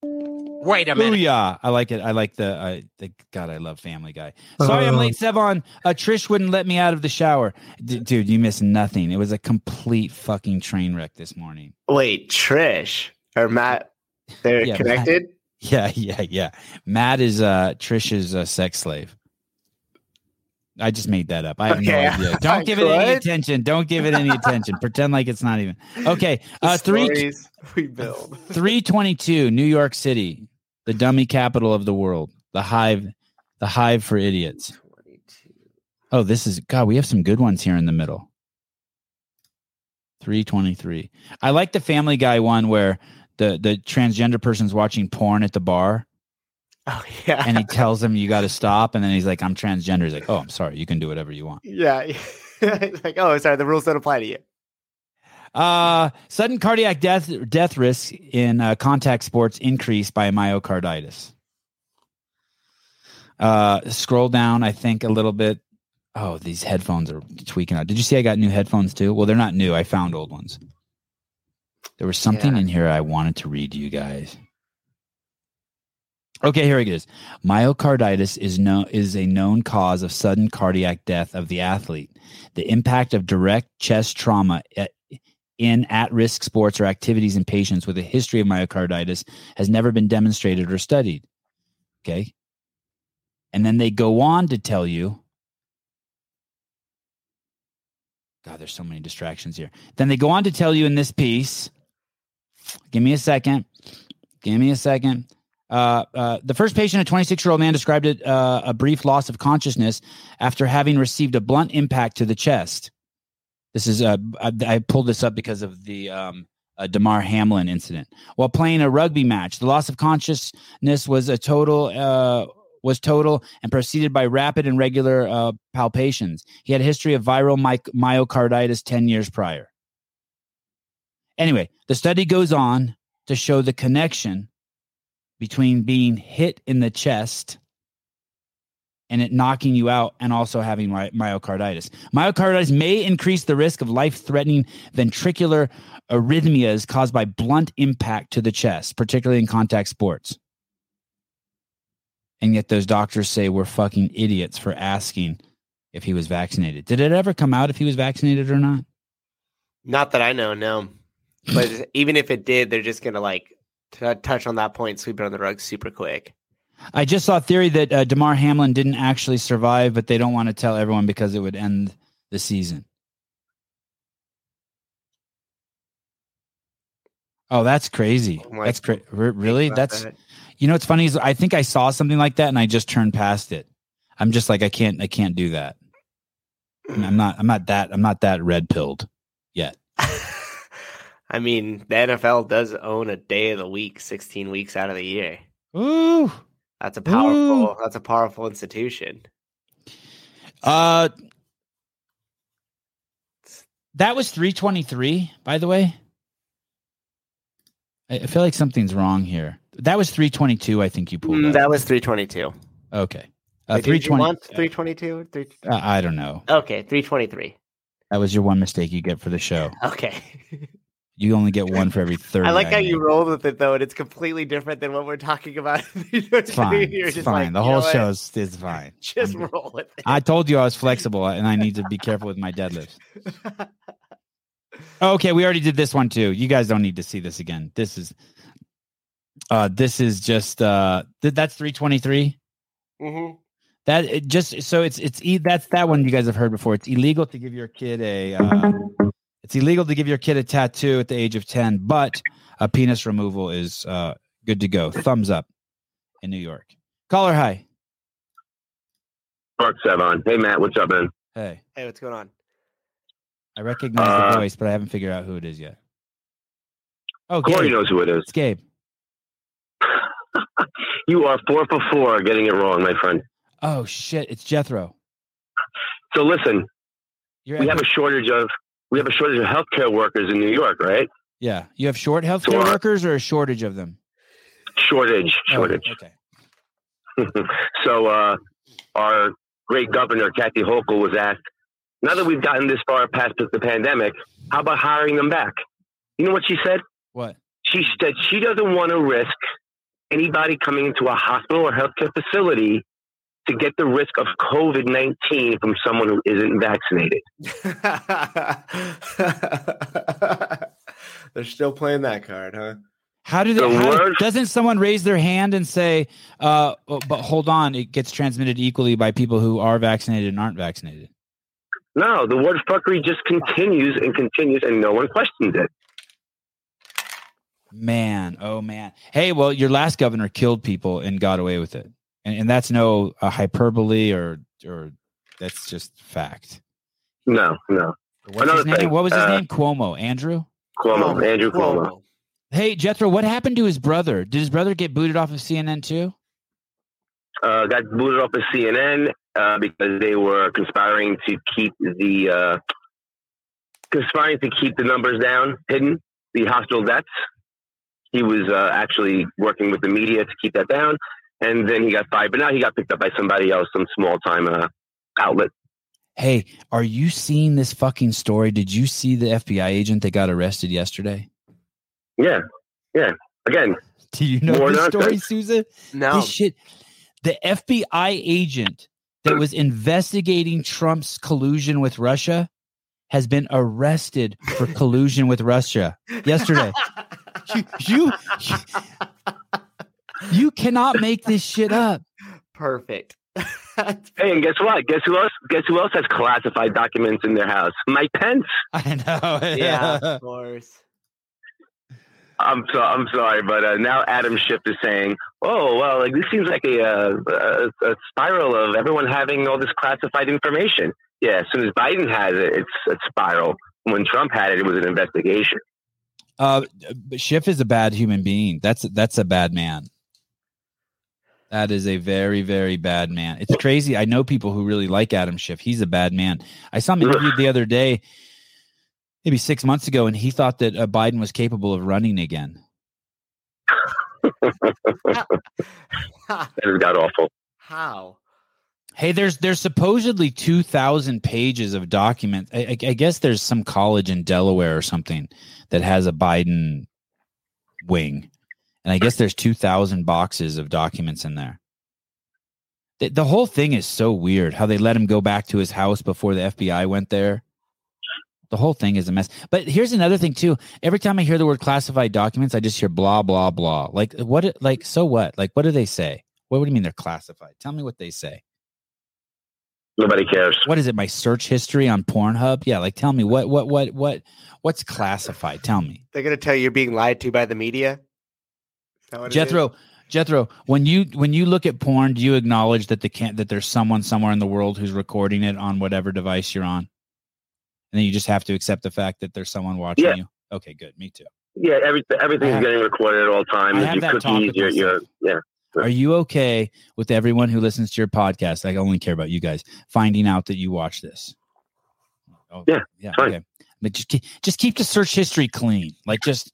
Wait a minute. Booyah. I like it. I like the, uh, the God, I love Family Guy. Sorry, I'm late, Sevan. Uh, Trish wouldn't let me out of the shower. D- dude, you missed nothing. It was a complete fucking train wreck this morning. Wait, Trish or Matt, they're Yeah, Matt. connected. Yeah, yeah, yeah. Matt is uh Trish's uh, sex slave. I just made that up. I have Okay, no idea. Don't give it any attention. Don't give it any attention. Pretend like it's not even. Okay. Uh three we build. 322 New York City, the dummy capital of the world. The hive the hive for idiots. Oh, this is God, we have some good ones here in the middle. 323. I like the family guy one where the the transgender person's watching porn at the bar Oh yeah. and he tells him you got to stop and then he's like i'm transgender. He's like oh i'm sorry. You can do whatever you want. Yeah. It's like, oh, sorry, the rules don't apply to you. uh sudden cardiac death death risk in uh, contact sports increase by myocarditis. Uh scroll down i think a little bit. Oh these headphones are tweaking out. Did you see i got new headphones too? Well they're not new. I found old ones There was something Yeah. in here I wanted to read to you guys. Okay, here it is. Myocarditis is no is a known cause of sudden cardiac death of the athlete. The impact of direct chest trauma at, in at-risk sports or activities in patients with a history of myocarditis has never been demonstrated or studied. Okay? And then they go on to tell you God, there's so many distractions here. Then they go on to tell you in this piece. Give me a second. Give me a second. Uh, uh, the first patient, a 26 year old man, described it uh, a brief loss of consciousness after having received a blunt impact to the chest. This is uh, I, I pulled this up because of the um, uh, Damar Hamlin incident while playing a rugby match. The loss of consciousness was a total uh, was total and preceded by rapid and regular palpations. He had a history of viral my- myocarditis 10 years prior. Anyway, the study goes on to show the connection between being hit in the chest and it knocking you out and also having my- myocarditis. Myocarditis may increase the risk of life threatening ventricular arrhythmias caused by blunt impact to the chest, particularly in contact sports. And yet those doctors say we're fucking idiots for asking if he was vaccinated. Did it ever come out if he was vaccinated or not? Not that I know, no. But even if it did, they're just gonna like t- touch on that point, sweep it on the rug super quick. I just saw a theory that uh, Damar Hamlin didn't actually survive, but they don't want to tell everyone because it would end the season. Oh, that's crazy. Oh that's crazy. Really? That's that. you know what's funny is I think I saw something like that and I just turned past it. I'm just like I can't I can't do that. I'm not I'm not that I'm not that red pilled. I mean, the NFL does own a day of the week, 16 weeks out of the year. Ooh. That's a powerful. That's a powerful institution. Uh that was 323, by the way. I I feel like something's wrong here. That was 322, I think you pulled Mm, that was 322. Okay. Uh, Wait, 320, 322? 3? uh, I don't know. Okay, 323. That was your one mistake you get for the show. Okay. You only get one for every 30. I like how I you rolled with it though, and it's completely different than what we're talking about. It's fine. It's fine. like, the whole show is, is fine. Just I'm- roll with it. I told you I was flexible and I need to be careful with my deadlifts. Okay, we already did this one too. You guys don't need to see this again. This is uh this is just uh th- that's 323. Mhm. That it just so it's it's e- that's that one you guys have heard before. It's illegal to give your kid a uh, it's illegal to give your kid a tattoo at the age of 10, but a penis removal is uh good to go. Thumbs up in New York. Caller hi. Mark Sevan. Hey, Matt, what's up, man? Hey. Hey, what's going on? I recognize the Uh, voice, but I haven't figured out who it is yet. Oh, Corey Gabe. knows who it is. It's Gabe. You are four for four getting it wrong, my friend. Oh shit, it's Jethro. So listen, You're we at have a shortage of we have a shortage of healthcare workers in New York, right? yeah. You have short healthcare Sure. workers or a shortage of them? Shortage, Oh, shortage. okay. so uh, our great governor Kathy Hochul was asked, now that we've gotten this far past the pandemic, how about hiring them back? You know what she said? What? She said she doesn't want to risk anybody coming into a hospital or healthcare facility to get the risk of COVID 19 from someone who isn't vaccinated. They're still playing that card, huh? How do they? The how- word- doesn't someone raise their hand and say, uh, oh, "But hold on, it gets transmitted equally by people who are vaccinated and aren't vaccinated"? No, the word fuckery just continues and continues, and no one questions it. Man, oh man. Hey, well, your last governor killed people and got away with it, and, and that's no uh, hyperbole or or that's just fact. No, no. What's Another his name? thing, What was his uh, name? Cuomo, Andrew. Cuomo, Andrew Cuomo. Hey, Jethro, what happened to his brother? Did his brother get booted off of CNN too? Uh, got booted off of CNN uh, because they were conspiring to keep the uh, conspiring to keep the numbers down, hidden the hospital deaths. He was uh, actually working with the media to keep that down, and then he got fired. But now he got picked up by somebody else, some small time uh, outlet. Hey, are you seeing this fucking story? Did you see the FBI agent that got arrested yesterday? Yeah, yeah. Again, Do you know More this story, Susan? No. This shit. The FBI agent that was investigating Trump's collusion with Russia has been arrested for collusion with Russia yesterday. You, you, you cannot make this shit up. Perfect. hey, and guess what? Guess who else? Guess who else has classified documents in their house? Mike Pence. I know. yeah, of course. I'm so I'm sorry, but uh, now Adam Schiff is saying, "Oh, well, like this seems like a, uh, a a spiral of everyone having all this classified information." Yeah, as soon as Biden has it, it's a spiral. When Trump had it, it was an investigation. Uh, Schiff is a bad human being. That's that's a bad man. That is a very very bad man. It's crazy. I know people who really like Adam Schiff. He's a bad man. I saw him interviewed the other day, maybe six months ago, and he thought that uh, Biden was capable of running again. That has got awful. How? Hey, there's there's supposedly two thousand pages of documents. I, I, I guess there's some college in Delaware or something that has a Biden wing, and I guess there's two thousand boxes of documents in there. The, the whole thing is so weird. How they let him go back to his house before the FBI went there. The whole thing is a mess. But here's another thing too. Every time I hear the word classified documents, I just hear blah blah blah. Like what? Like so what? Like what do they say? What, what do you mean they're classified? Tell me what they say Nobody cares. what is it my search history on pornhub yeah like tell me what what what what what's classified tell me They're gonna tell you you're being lied to by the media. Is that what it is? jethro jethro when you when you look at porn do you acknowledge that the can't that there's someone somewhere in the world who's recording it on whatever device you're on and then you just have to accept the fact that there's someone watching Yeah. you okay good me too Yeah, everything I everything's have- getting recorded at all times. I have Your that talk cookies, with your your yeah. are you okay with everyone who listens to your podcast i only care about you guys finding out that you watch this oh, Yeah, yeah fine. okay but just keep, just keep the search history clean like just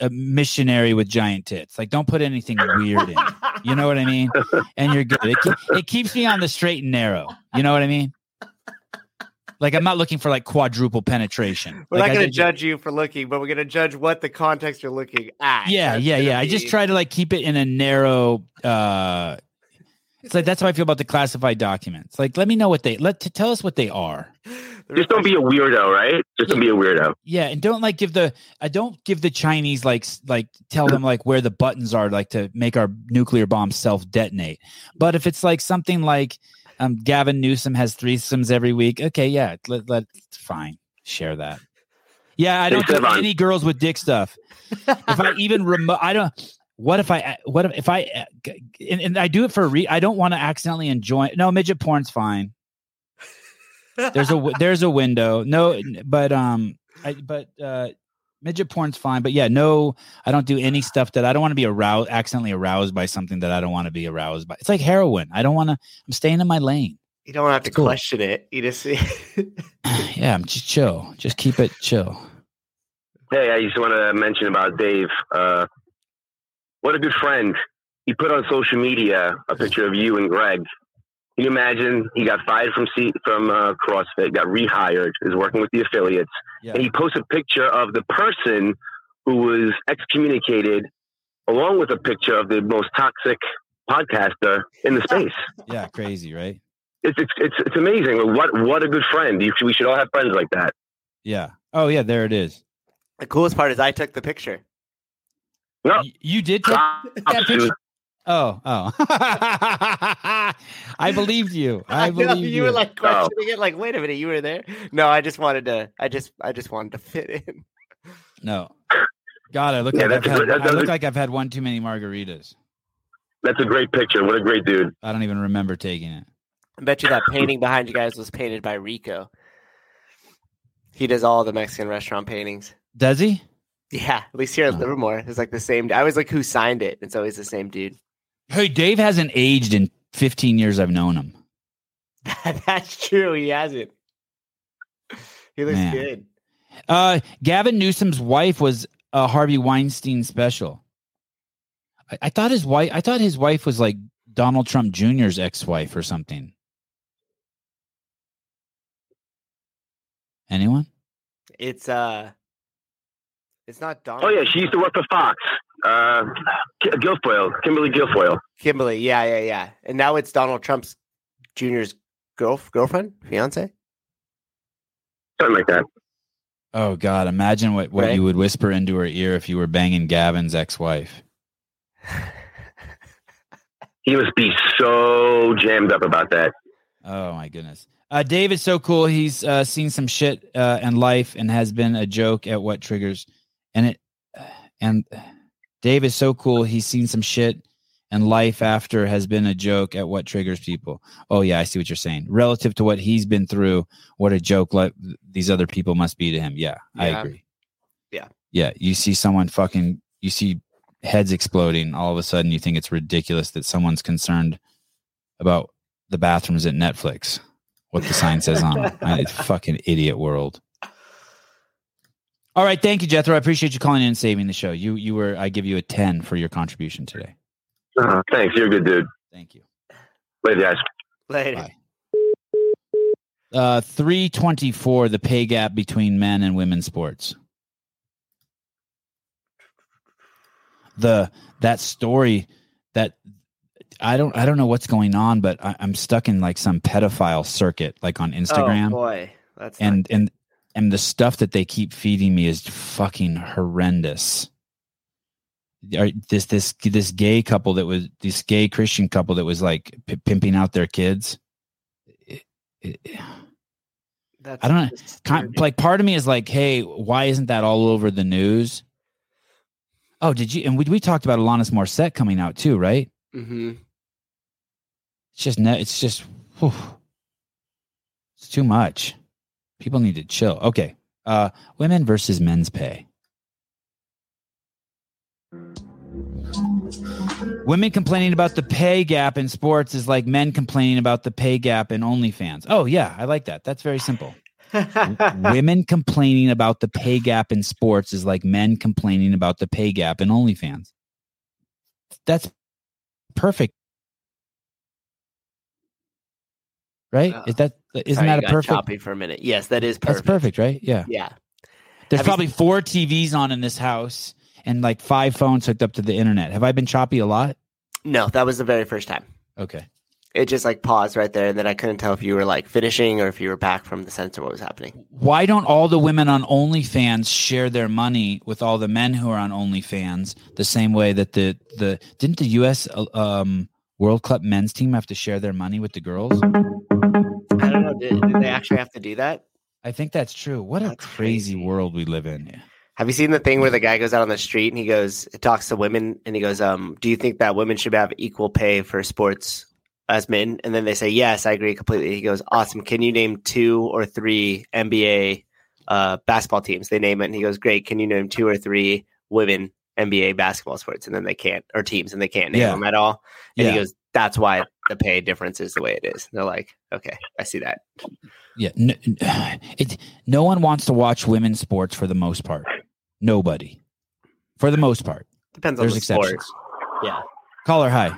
a missionary with giant tits. Like don't put anything weird in. You know what i mean? And you're good. It, it keeps me on the straight and narrow. You know what i mean? Like i'm not looking for like quadruple penetration. We're Like, not gonna judge you for looking, but we're gonna judge what the context you're looking at. yeah That's yeah yeah. I just try to like keep it in a narrow uh it's like that's how i feel about the classified documents. Like let me know what they let to tell us what they are Just don't be a weirdo, right? Just don't be a weirdo. yeah and don't like give the i don't give the chinese like like tell them like where the buttons are like to make our nuclear bomb self detonate but if it's like something like um gavin newsom has threesomes every week okay yeah let, let fine share that yeah i don't do any girls with dick stuff if I even remote, I don't. What if I? What if, if I? And, and I do it for a re. I don't want to accidentally enjoy. No, midget porn's fine. There's a w- there's a window. No, but um, I but uh, midget porn's fine. But yeah, no, I don't do any stuff that I don't want to be aroused, accidentally aroused by something that I don't want to be aroused by. It's like heroin. I don't want to. I'm staying in my lane. You don't have to Cool. question it. You just yeah, I'm just chill. Just keep it chill. Hey, I just want to mention about Dave. Uh, what a good friend. He put on social media a picture of you and Greg. Can you imagine? He got fired from C- from uh, CrossFit, got rehired, is working with the affiliates, Yeah. and he posts a picture of the person who was excommunicated, along with a picture of the most toxic podcaster in the space. Yeah, crazy, right? It's it's it's, it's amazing. What what a good friend. You, we should all have friends like that. Yeah. Oh yeah, there it is. the coolest part is I took the picture. No, Y- You did take that picture. Oh, oh. I believed you. I know, believe you you. were like Oh. questioning it, like, wait a minute, you were there? No, I just wanted to. I just, I just wanted to fit in. no. God, I look Yeah, like I've had, good- that- I look a- like I've had one too many margaritas. that's a great picture. What a great dude. I don't even remember taking it. I bet you that painting behind you guys was painted by Rico. He does all the Mexican restaurant paintings. Does he? Yeah, at least here at Oh. Livermore, it's like the same. I was like, who signed it? It's always the same dude. Hey, Dave hasn't aged in 15 years I've known him. That's true. He hasn't. He looks Man. good. Uh, Gavin Newsom's wife was a Harvey Weinstein special. I, I thought his wife. I thought his wife was like Donald Trump Jr.'s ex-wife or something. Anyone? It's uh, It's not Donald. Oh yeah, she used to work for Fox. Uh, Guilfoyle, Kimberly Guilfoyle. Kimberly. Yeah, yeah, yeah. And now it's Donald Trump's Junior's girl girlfriend, fiance. Something like that. Oh God! Imagine what, what Right. you would whisper into her ear if you were banging Gavin's ex-wife. He must be so jammed up about that. Oh my goodness. Uh, Dave is so cool. He's uh, seen some shit uh, in life and has been a joke at what triggers. And it and Dave is so cool. He's seen some shit and life after has been a joke at what triggers people. Oh yeah, I see what you're saying. Relative to what he's been through, what a joke like these other people must be to him. Yeah, I agree. Yeah. Yeah. You see someone fucking you see heads exploding, all of a sudden you think it's ridiculous that someone's concerned about the bathrooms at Netflix. What the sign says on it. It's fucking idiot world. All right, thank you, Jethro. I appreciate you calling in and saving the show. You you were I give you a 10 for your contribution today. Uh, thanks, you're a good dude. Thank you. Later, guys. Later. Bye. Uh 324 the pay gap between men and women's sports. The that story that I don't I don't know what's going on, but I, I'm stuck in like some pedophile circuit, like on Instagram. Oh boy, that's not and and the stuff that they keep feeding me is fucking horrendous. This this this gay couple that was this gay Christian couple that was like p- pimping out their kids. It- it- That's I don't know. kind, like part of me is like, hey, why isn't that all over the news? Oh, did you? And we we talked about Alanis Morissette coming out too, right? Mhm. It's just it's just whew. it's too much. People need to chill. Okay. Uh women versus men's pay. Women complaining about the pay gap in sports is like men complaining about the pay gap in OnlyFans. Oh yeah, I like that. That's very simple. Women complaining about the pay gap in sports is like men complaining about the pay gap in OnlyFans. That's perfect. Right? Uh, Is that isn't Sorry, that a perfect? choppy for a minute? Yes, that is perfect. That's perfect. right? Yeah. Yeah. There's Have you- probably four TVs on in this house and like five phones hooked up to the internet. Have I been choppy a lot? No, that was the very first time. Okay. It just like paused right there, and then I couldn't tell if you were like finishing or if you were back from the sense of what was happening. Why don't all the women on OnlyFans share their money with all the men who are on OnlyFans the same way that the the didn't the U.S. uh, um, World Cup men's team have to share their money with the girls? I don't know. Did, did they actually have to do that? I think that's true. What a crazy, crazy. world we live in. Have you seen the thing where the guy goes out on the street and he goes, talks to women, and he goes, um, "Do you think that women should have equal pay for sports as men?" And then they say, "Yes, I agree completely." He goes, "Awesome. Can you name two or three NBA uh, basketball teams?" They name it, and he goes, "Great. Can you name two or three women NBA basketball sports?" And then they can't, or teams, and they can't name Yeah. them at all. And Yeah. he goes, "That's why the pay difference is the way it is." They're like, "Okay, I see that." Yeah, n- n- it. No one wants to watch women's sports for the most part. Nobody, for the most part. Depends There's on the exceptions. sport. Yeah. Caller, hi.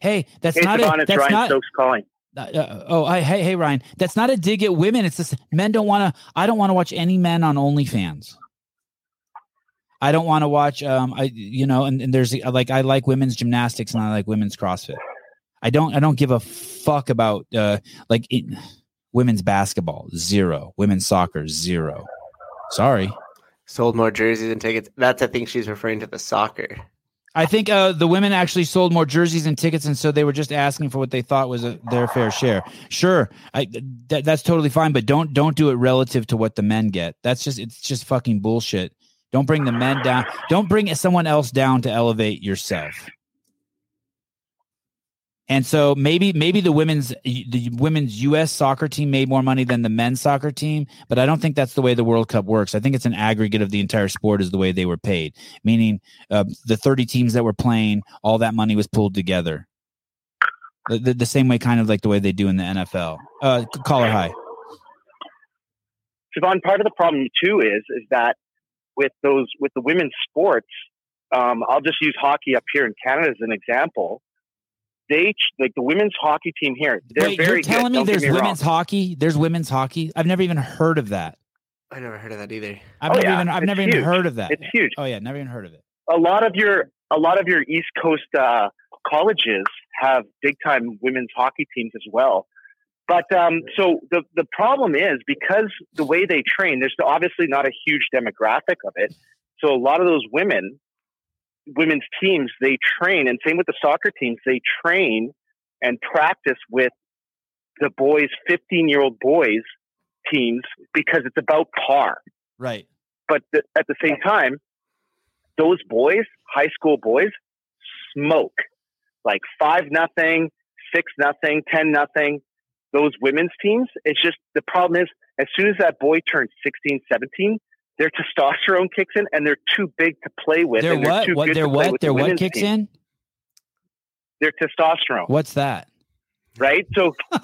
Hey, that's Hey, not Sevan, a, it's that's Ryan not. Stokes calling. Uh, uh, oh, I, hey, hey, Ryan. That's not a dig at women. It's just men don't want to. I don't want to watch any men on OnlyFans. I don't want to watch. Um, I you know, and, and there's like I like women's gymnastics and I like women's CrossFit. I don't. I don't give a fuck about uh like it, women's basketball. Zero. Women's soccer. Zero. Sorry. Sold more jerseys and tickets. That's I think she's referring to the soccer. I think uh, the women actually sold more jerseys and tickets, and so they were just asking for what they thought was a, their fair share. Sure, I, that, that's totally fine, but don't don't do it relative to what the men get. That's just it's just fucking bullshit. Don't bring the men down. Don't bring someone else down to elevate yourself. And so maybe maybe the women's the women's U.S. soccer team made more money than the men's soccer team, but I don't think that's the way the World Cup works. I think it's an aggregate of the entire sport is the way they were paid, meaning uh, the 30 teams that were playing, all that money was pulled together. The, the, the same way, kind of like the way they do in the NFL. Uh, caller, hi. Siobhan, part of the problem too is is that with those with the women's sports, um, I'll just use hockey up here in Canada as an example. They like the women's hockey team here. They're Wait, very you're telling good. me don't there's me wrong. women's hockey? There's women's hockey? I've never even heard of that. I never heard of that either. I've Oh, never yeah, even I've it's never even heard of that. It's huge. Oh yeah, never even heard of it. a lot of your a lot of your East Coast uh, colleges have big time women's hockey teams as well. But um, so the the problem is because the way they train, there's obviously not a huge demographic of it. So a lot of those women, women's teams, they train, and same with the soccer teams, they train and practice with the boys, 15 year old boys teams because it's about par Right. but th- at the same time, those boys, high school boys, smoke like five nothing, six nothing, ten nothing. Those women's teams, it's just the problem is as soon as that boy turns 16, 17, their testosterone kicks in and they're too big to play with. They're what? too What? good Their to play what? with the what kicks team. in? Their testosterone, What's that? right? So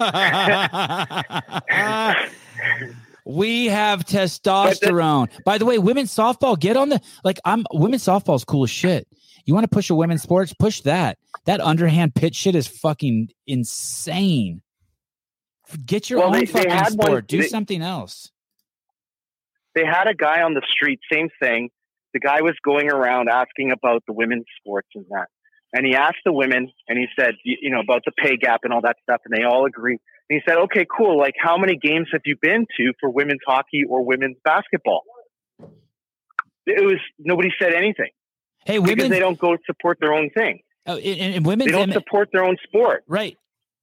we have testosterone. By the way, women's softball, get on the like I'm women's softball is cool as shit. You want to push a women's sports? Push that. That underhand pitch shit is fucking insane. Get your Well, own they- they fucking one- sport. Do they- something else. they had a guy on the street, same thing. The guy was going around asking about the women's sports and that. And he asked the women and he said, you, you know, about the pay gap and all that stuff. And they all agreed. And he said, okay, cool. Like, how many games have you been to for women's hockey or women's basketball? It was, nobody said anything Hey, because women. they don't go support their own thing. Oh, in, in They don't M- support their own sport. right.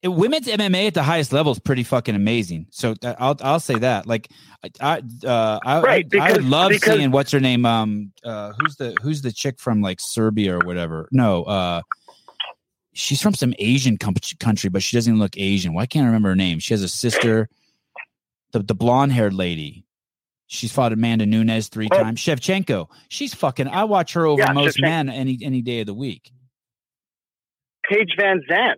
Uh, Women's MMA at the highest level is pretty fucking amazing. So uh, I'll I'll say that. Like I I uh, I, Right, I, I would love because- seeing what's her name um uh who's the who's the chick from like Serbia or whatever. No, uh she's from some Asian com- country, but she doesn't even look Asian. Why can't I remember her name? She has a sister, the the blonde haired lady. She's fought Amanda Nunes three Oh. times. Shevchenko. She's fucking. I watch her over Yeah, most Shevchenko. men any any day of the week. Paige VanZant.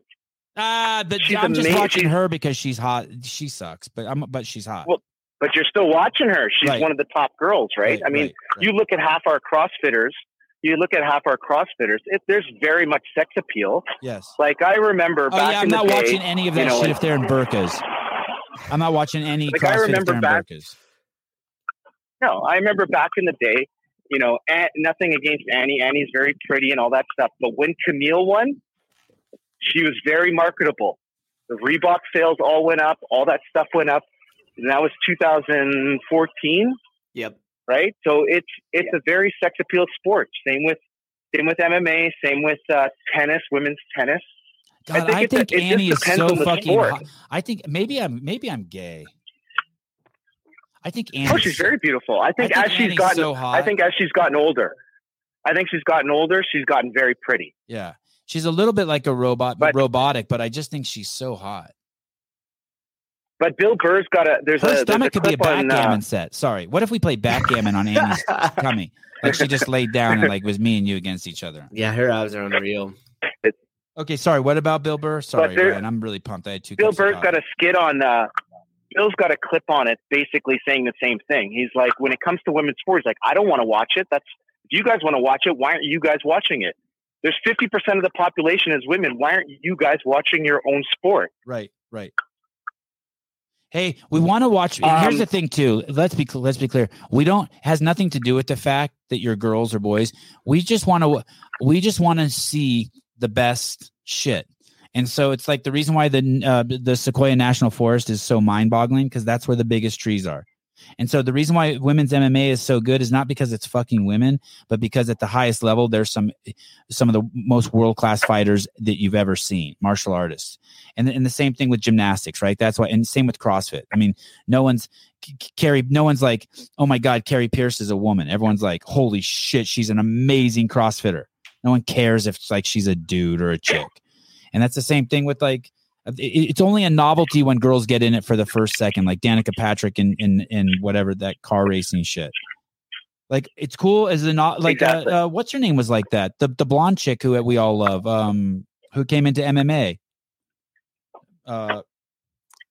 Ah, She's I'm just amazing. watching her because she's hot. She sucks, but I'm but she's hot. Well, But you're still watching her. She's Right. one of the top girls, right? I mean, right, right. you look at half our CrossFitters, you look at half our CrossFitters, it, there's very much sex appeal. yes. Like I remember Oh back yeah, I'm in the not day, watching any of that you know, shit if they're in burkas. I'm not watching any Like, I CrossFit if remember they're in back- burkas. No, I remember back in the day, you know, nothing against Annie. Annie's very pretty and all that stuff. But when Camille won, she was very marketable. The Reebok sales all went up, all that stuff went up. And that was 2014, Yep. right? So it's it's a very sex appeal sport. Same with same with MMA, same with uh, tennis, women's tennis. God, think I it's a- think just Annie is so fucking. Hot. I think maybe I'm maybe I'm gay. I think Annie. Oh, she's very beautiful. I think, I think as she's gotten, so. I think as she's gotten older, I think she's gotten older. She's gotten very pretty. Yeah, she's a little bit like a robot, But- robotic, but I just think she's so hot. But Bill Burr's got a there's Her a stomach there's a could be a clip on, backgammon uh, set. Sorry, what if we play backgammon on Annie's tummy? Like she just laid down and like was me and you against each other. Yeah, her abs are unreal. Okay, sorry. What about Bill Burr? Sorry, there- Ryan, I'm really pumped. I had two. Bill Burr's got a skit on. Uh, Bill's got a clip on it, basically saying the same thing. He's like, when it comes to women's sports, like I don't want to watch it. That's if you guys want to watch it. Why aren't you guys watching it? There's 50% of the population is women. Why aren't you guys watching your own sport? Right, right. Hey, we want to watch. and here's Um, the thing, too. Let's be let's be clear. We don't has nothing to do with the fact that you're girls or boys. We just want to we just want to see the best shit. And so it's like the reason why the uh, the Sequoia National Forest is so mind boggling because that's where the biggest trees are. And so the reason why women's MMA is so good is not because it's fucking women, but because at the highest level there's some some of the most world class fighters that you've ever seen, martial artists. And and the same thing with gymnastics, right? That's why, and same with CrossFit. I mean, no one's Carrie. No one's like, oh my god, Kari Pearce is a woman. Everyone's like, holy shit, she's an amazing CrossFitter. No one cares if it's like she's a dude or a chick. And that's the same thing with like it's only a novelty when girls get in it for the first second, like Danica Patrick in in in whatever that car racing shit. Like it's cool as a not like Exactly. uh, uh, what's her name was like that the the blonde chick who we all love um who came into MMA. Uh,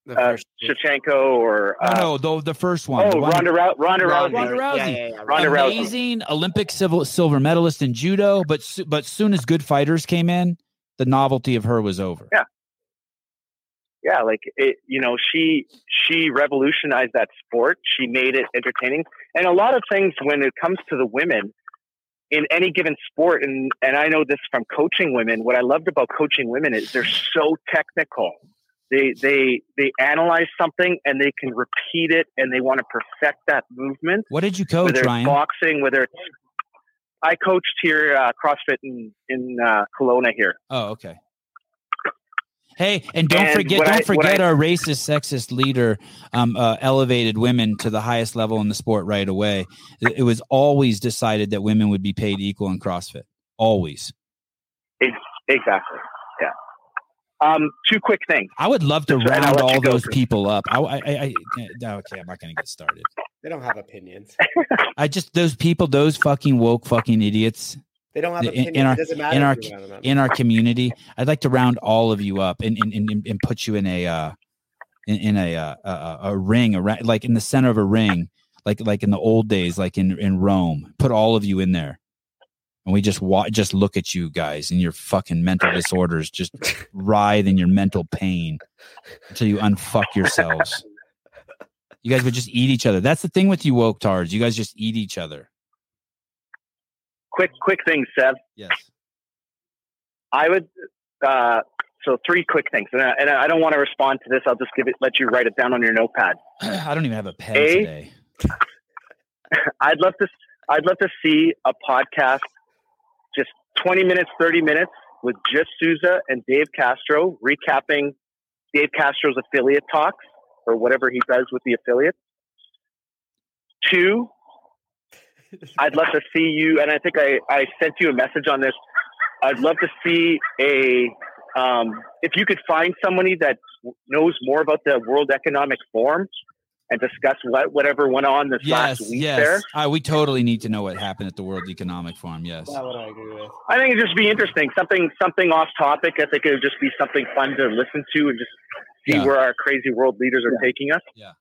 The Uh, Shevchenko or no, uh, no, the the first one. oh the one- Ronda, Rou- Ronda Rousey. Ronda Rousey. Yeah, yeah, yeah. Ronda Rousey. amazing Olympic civil, silver medalist in judo, but but soon as good fighters came in, the novelty of her was over. Yeah. Yeah, like it, you know, she she revolutionized that sport. She made it entertaining, and a lot of things when it comes to the women in any given sport, and and I know this from coaching women. What I loved about coaching women is they're so technical. They they they analyze something and they can repeat it, and they want to perfect that movement. What did you coach, whether it's Ryan? boxing, whether it's I coached here uh, CrossFit in in uh, Kelowna here. Oh, okay. Hey, and don't And forget, don't I- forget I- our racist, sexist leader um, uh, elevated women to the highest level in the sport right away. It, it was always decided that women would be paid equal in CrossFit. Always. Exactly. Yeah. Um, two quick things. I would love to And round all those through. people up. I, I, I, I okay, I'm not going to get started. They don't have opinions. I just those people, those fucking woke fucking idiots They don't have in, opinions. in our it doesn't matter in our if you round them up. in our community. I'd like to round all of you up and and, and, and put you in a uh, in, in a, uh, a a ring around like in the center of a ring, like like in the old days, like in in Rome. Put all of you in there, and we just wa- just look at you guys and your fucking mental disorders, just writhe in your mental pain until you unfuck yourselves. You guys would just eat each other. That's the thing with you woke tards. You guys just eat each other. Quick, quick things, Sev. Yes. I would. Uh, so three quick things, and I, and I don't want to respond to this. I'll just give it, let you write it down on your notepad. I don't even have a pen A? today. I'd love to. I'd love to see a podcast, just twenty minutes, thirty minutes, with just Souza and Dave Castro recapping Dave Castro's affiliate talks or whatever he does with the affiliates. Two, I'd love to see you, and I think I, I sent you a message on this. I'd love to see a um, if you could find somebody that knows more about the World Economic Forum and discuss what whatever went on this Yes, last week yes. there. Uh, we totally need to know what happened at the World Economic Forum. Yes. That would I agree with. I think it'd just be interesting. Something something off topic. I think it would just be something fun to listen to and just see Yeah. where our crazy world leaders are taking us. Yeah.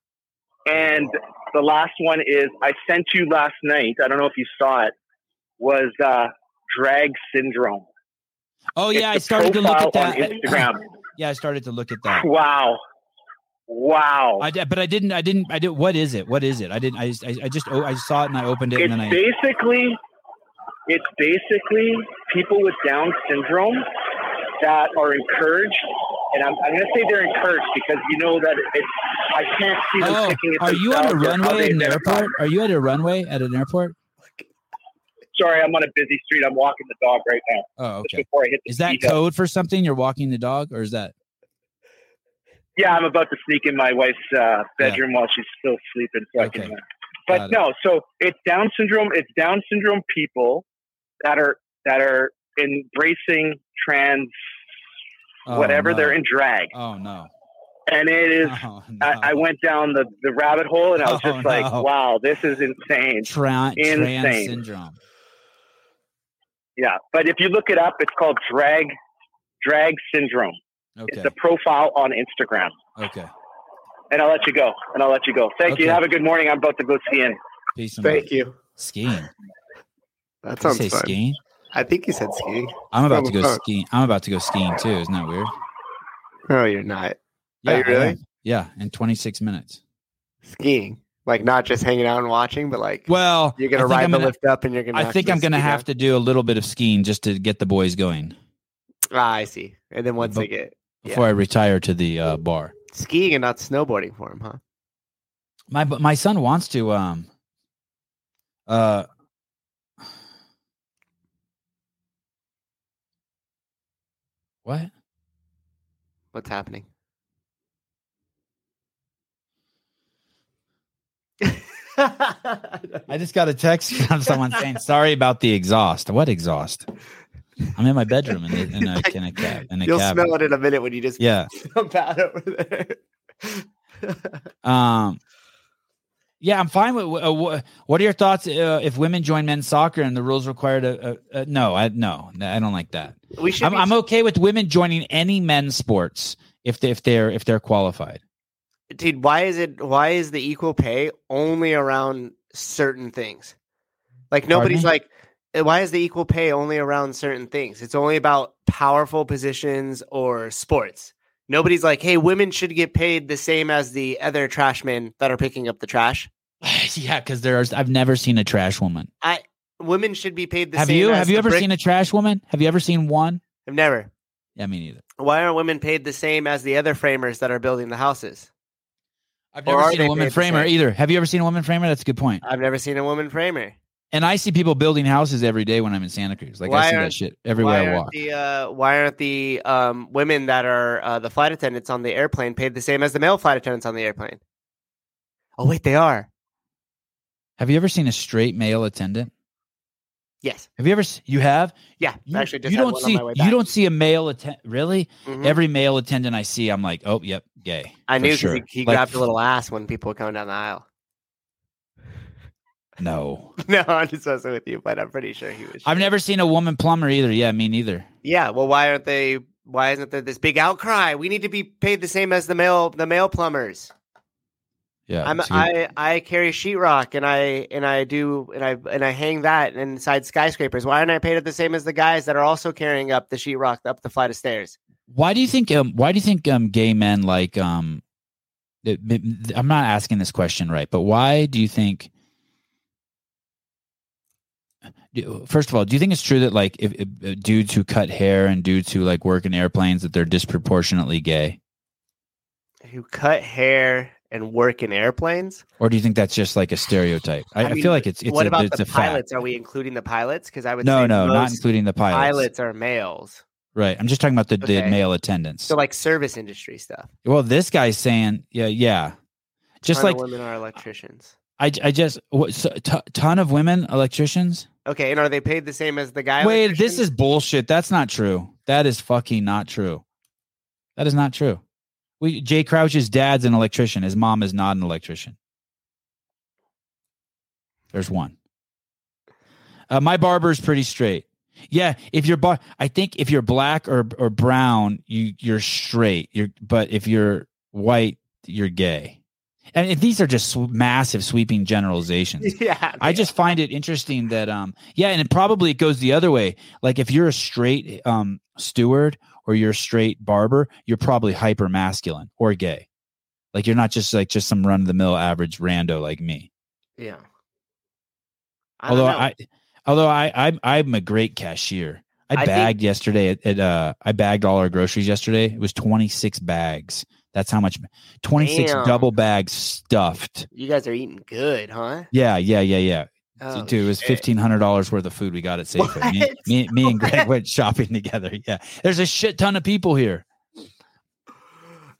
And the last one is I sent you last night. I don't know if you saw it. Was uh, drag syndrome. Oh yeah, I started to look at that. on Instagram. yeah, I started to look at that. wow, wow. I but I didn't. I didn't. I did. What is it? What is it? I didn't. I. just- I, I just. Oh, I saw it and I opened it it's and then I. basically it's basically people with Down syndrome that are encouraged, and I'm, I'm going to say they're encouraged because you know that it's I can't see them Oh, picking it. are you on a themselves or how runway at an airport? Are you at a runway at an airport? Sorry, I'm on a busy street. I'm walking the dog right now. Oh, okay. before I hit Is that code for something? You're walking the dog, or is that? Yeah, I'm about to sneak in my wife's uh, bedroom while she's still sleeping, so I can. Okay. Uh, but Got it. no, so it's Down syndrome. It's Down syndrome people that are that are embracing trans, Oh, whatever no. they're in drag, Oh no. and it is. Oh, no. I, I went down the, the rabbit hole, and I was Oh, just like, no. "Wow, this is insane." Tran- trans syndrome. Yeah, but if you look it up, it's called drag drag syndrome. Okay. It's a profile on Instagram. Okay. And I'll let you go. And I'll let you go. Thank you. Have a good morning. I'm about to go skiing. Peace Thank you. Skiing. That Did you sounds say fun. skiing? I think you said skiing. I'm about to go Sounds skiing. I'm about to go skiing too. Isn't that weird? No, you're not. Yeah, you really? Yeah, in 26 minutes. Skiing. Like not just hanging out and watching, but like Well, you're gonna I ride I'm the gonna- lift up and you're gonna. I think I'm gonna have to do a little bit of skiing just to get the boys going Ah, I see. And then once they get before I retire to the uh, bar. skiing and not snowboarding for him, huh? My my son wants to um uh what? What's happening? I just got a text from someone saying sorry about the exhaust. What exhaust? I'm in my bedroom in, in a in a cab in a You'll smell it in a minute when you just Yeah. jump out over there. Um, yeah, I'm fine with. Uh, what are your thoughts uh, if women join men's soccer and the rules require to? Uh, uh, no, I no, I don't like that. we should. I'm, be- I'm okay with women joining any men's sports if they, if they're if they're qualified. dude why is it why is the equal pay only around certain things like nobody's like "Eh, why is the equal pay only around certain things it's only about powerful positions or sports Nobody's like, hey, women should get paid the same as the other trash men that are picking up the trash. yeah, because there's I've never seen a trash woman. I women should be paid the have same. you? Have you ever brick- seen a trash woman? Have you ever seen one? I've never. Yeah, me neither. Why aren't women paid the same as the other framers that are building the houses? I've never seen a woman framer either. Have you ever seen a woman framer? That's a good point. I've never seen a woman framer. And I see people building houses every day when I'm in Santa Cruz. Like Why I see that aren't- shit everywhere why I aren't walk. The, uh, why aren't the um, women that are uh, the flight attendants on the airplane paid the same as the male flight attendants on the airplane? Oh wait, they are. Have you ever seen a straight male attendant? Yes. Have you ever? You have? Yeah. You, I actually just you don't see on my way you don't see a male attendant really. Mhm. Every male attendant I see, I'm like, oh, yep, gay. I knew because sure. he, he Like, grabbed a little ass when people were coming down the aisle. No, no, I'm just messing with you, but I'm pretty sure he was. I've never seen a woman plumber either. Yeah, me neither. Yeah. Well, why aren't they? Why isn't there this big outcry? We need to be paid the same as the male the male plumbers. Yeah, I'm it's a good- I I carry sheetrock and I and I do and I and I hang that inside skyscrapers. Why aren't I paid the same as the guys that are also carrying up the sheetrock up the flight of stairs? Why do you think? Um, why do you think um, gay men like? Um, it- it- I'm not asking this question right, but why do you think? First of all, do you think it's true that like if, if uh, dudes who cut hair and dudes who like work in airplanes that they're disproportionately gay, Who cut hair and work in airplanes? or do you think that's just like a stereotype? I, I, mean, feel like it's it's what a, about it's the a fact. pilots? Are we including the pilots? Because I would No, no, not including the pilots. pilots are males. Right. I'm just talking about the, the male attendants. So like service industry stuff. well, this guy's saying, yeah, yeah. Just like women are electricians. I, I just what, so, t- ton of women electricians. Okay, and are they paid the same as the guy? Wait, this is bullshit. That's not true. That is fucking not true. That is not true. We Jay Crouch's dad's an electrician. His mom is not an electrician. There's one. Uh, my barber's pretty straight. Yeah, if you're bar, I think if you're black or or brown, you you're straight. You're but if you're white, you're gay. And these are just massive sweeping generalizations. yeah. I just find it interesting that um yeah, and it probably it goes the other way. Like if you're a straight um steward or you're a straight barber, you're probably hyper masculine or gay. Like you're not just like just some run of the mill average rando like me. yeah. I although. I although I I'm I'm a great cashier. I, I think- bagged yesterday at, at uh I bagged all our groceries yesterday. It was 26 bags. That's how much 26 Damn. double bags stuffed. you guys are eating good, huh? Yeah, yeah, yeah, yeah. Oh, Dude, it was fifteen hundred dollars worth of food we got at Safeway. Me, me, me and Greg went shopping together. Yeah, there's a shit ton of people here.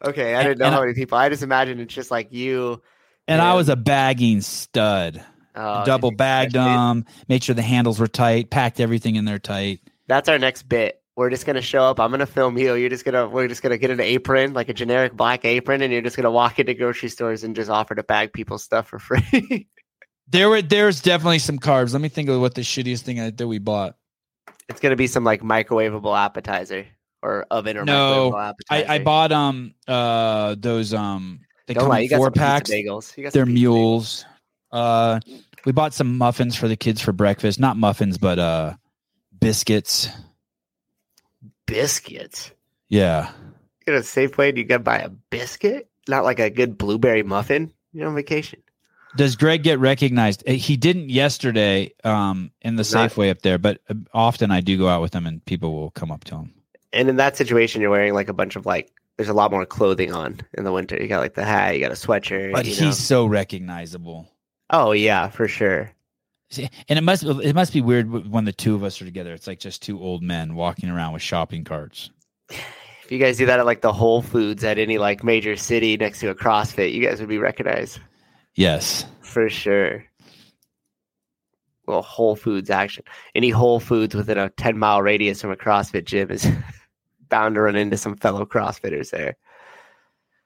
Okay, I And- didn't know and how many people. I just imagine it's just like you. And I was a bagging stud. Oh, Double bagged them, made sure the handles were tight, packed everything in there tight. That's our next bit. We're just gonna show up. I'm gonna film you. You're just gonna. We're just gonna get an apron, like a generic black apron, and you're just gonna walk into grocery stores and just offer to bag people's stuff for free. There were there's definitely some carbs. Let me think of what the shittiest thing I, that we bought. it's gonna be some like microwavable appetizer or oven or No, microwavable appetizer. I, I bought um uh those um they Don't come lie, four packs. bagels. You got They're pizza bagels. mules. Uh, we bought some muffins for the kids for breakfast. Not muffins, but uh, biscuits. Biscuits. Yeah. You know, Safeway, do you gotta buy a biscuit? Not like a good blueberry muffin. You're on vacation. Does Greg get recognized? Uh, He didn't yesterday um, in the Not- Safeway up there, but uh, often I do go out with him and people will come up to him. And in that situation, you're wearing like a bunch of like. There's a lot more clothing on in the winter. You got like the hat, you got a sweatshirt. But you he's know. so recognizable. Oh yeah, for sure. See, And it must it must be weird when the two of us are together. It's like just two old men walking around with shopping carts. If you guys do that at like the Whole Foods at any like major city next to a CrossFit, you guys would be recognized Yes. for sure. Well, Whole Foods action. Any Whole Foods within a 10 mile radius from a CrossFit gym is bound to run into some fellow CrossFitters there.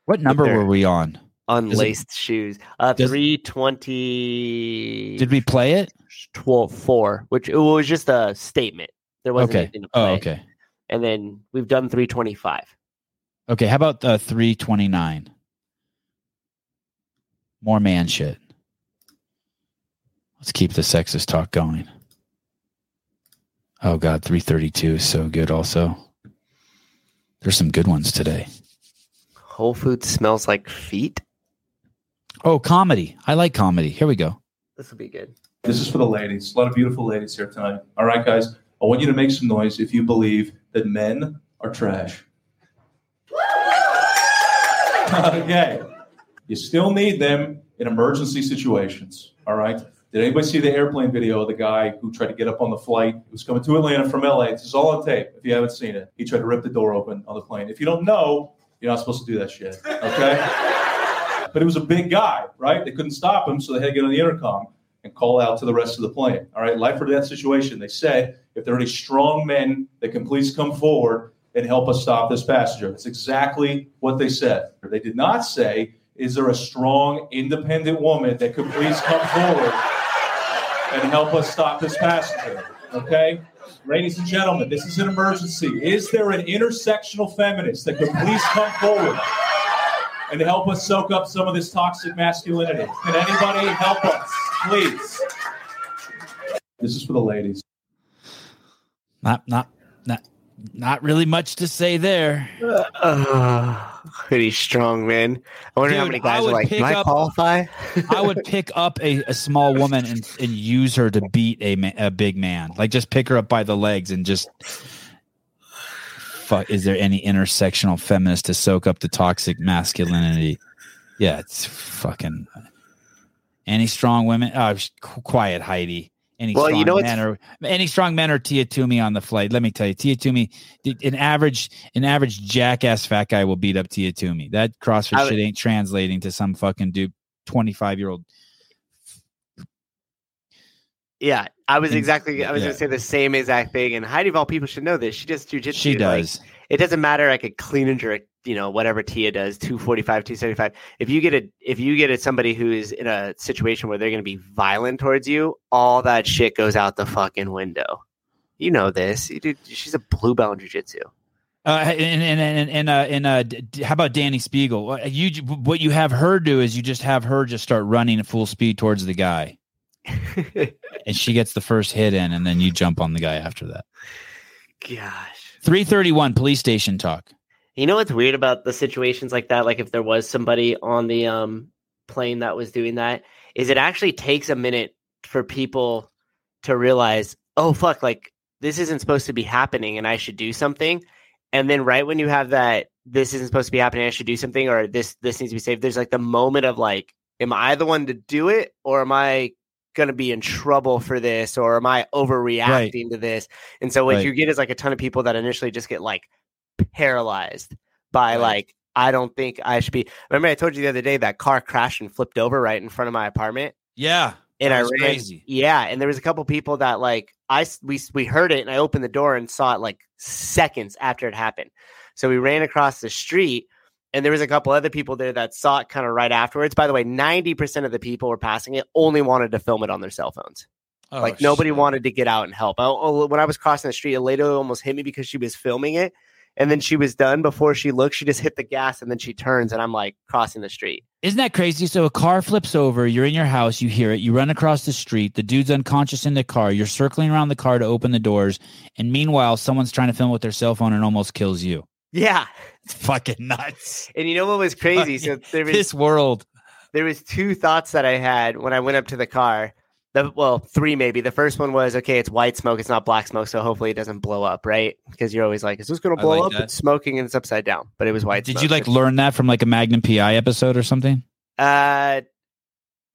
What number were we on? Unlaced shoes. Uh, does- 320. Did we play it? 12 4, which it was just a statement. There wasn't Okay. anything to Oh, okay. And then we've done 325. Okay. How about uh, 329? More man shit. Let's keep the sexist talk going. Oh, God. 332 is so good, also. There's some good ones today. Whole Foods smells like feet. Oh, comedy. I like comedy. Here we go. This will be good. This is for the ladies. A lot of beautiful ladies here tonight. All right, guys. I want you to make some noise if you believe that men are trash. okay. You still need them in emergency situations. All right. Did anybody see the airplane video of the guy who tried to get up on the flight? He was coming to Atlanta from LA. This is all on tape. If you haven't seen it, he tried to rip the door open on the plane. If you don't know, you're not supposed to do that shit. Okay. But it was a big guy, right? They couldn't stop him, so they had to get on the intercom and call out to the rest of the plane. All right, life or death situation. They said, if there are any strong men that can please come forward and help us stop this passenger. That's exactly what they said. They did not say, is there a strong, independent woman that could please come forward and help us stop this passenger? Okay? Ladies and gentlemen, this is an emergency. Is there an intersectional feminist that could please come forward and help us soak up some of this toxic masculinity? Can anybody help us, please? This is for the ladies. Not not not not really much to say there. Uh, pretty strong, man. I wonder how many I guys are would like, pick "Can I up- qualify?" I would pick up a, a small woman and, and use her to beat a, ma- a big man. Like just pick her up by the legs and just fuck. Is there any intersectional feminist to soak up the toxic masculinity? Yeah, it's fucking. Any strong women? Oh, quiet, Heidi. Any Well, strong you know men or any strong men or Tia Toomey on the flight? Let me tell you, Tia Toomey, an average, an average jackass fat guy will beat up Tia Toomey. That CrossFit I shit ain't translating to some fucking dude, twenty five year old Yeah, I was exactly. I was yeah. gonna say the same exact thing. And Heidi of all people should know this. She does jujitsu. She like, does. it doesn't matter. I could clean and jerk. You know, whatever Tia does, two forty five, two seventy five. If you get a, if you get a, somebody who is in a situation where they're going to be violent towards you, all that shit goes out the fucking window. You know this. You she's a blue belt in jujitsu. Uh, and and and and uh, and uh, d- how about Dani Speegle? What You what you have her do is you just have her just start running at full speed towards the guy, and she gets the first hit in, and then you jump on the guy after that. Gosh. Three thirty one police station talk. You know what's weird about the situations like that? Like if there was somebody on the um plane that was doing that, is it actually takes a minute for people to realize, oh fuck, like this isn't supposed to be happening and I should do something. And then right when you have that this isn't supposed to be happening, I should do something, or this this needs to be saved, there's like the moment of like, am I the one to do it or am I gonna be in trouble for this or am I overreacting to this? And so what Right. you get is like a ton of people that initially just get like paralyzed by Right. like I don't think I should be. Remember, I told you the other day that car crashed and flipped over right in front of my apartment, Yeah, and I ran. crazy. Yeah, and there was a couple people that like I, we we heard it, and I opened the door and saw it like seconds after it happened. So we ran across the street, and there was a couple other people there that saw it kind of right afterwards. By the way, ninety percent of the people were passing it only wanted to film it on their cell phones Oh, like nobody wanted to get out and help. I, oh, when I was crossing the street, a lady almost hit me because she was filming it, and then she was done before she looked. She just hit the gas, and then she turns, and I'm like crossing the street. Isn't that crazy? So a car flips over, you're in your house, you hear it, you run across the street, the dude's unconscious in the car, you're circling around the car to open the doors, and meanwhile, someone's trying to film with their cell phone and almost kills you. Yeah, It's fucking nuts. and you know what was crazy? So there was This world. there was two thoughts that I had when I went up to the car. The, well, three maybe. The first one was okay. It's white smoke. It's not black smoke. So hopefully it doesn't blow up, right? Because you're always like, is this going to blow like up? that. It's smoking and it's upside down, but it was white. Did smoke. you like learn that from like a Magnum PI episode or something? Uh,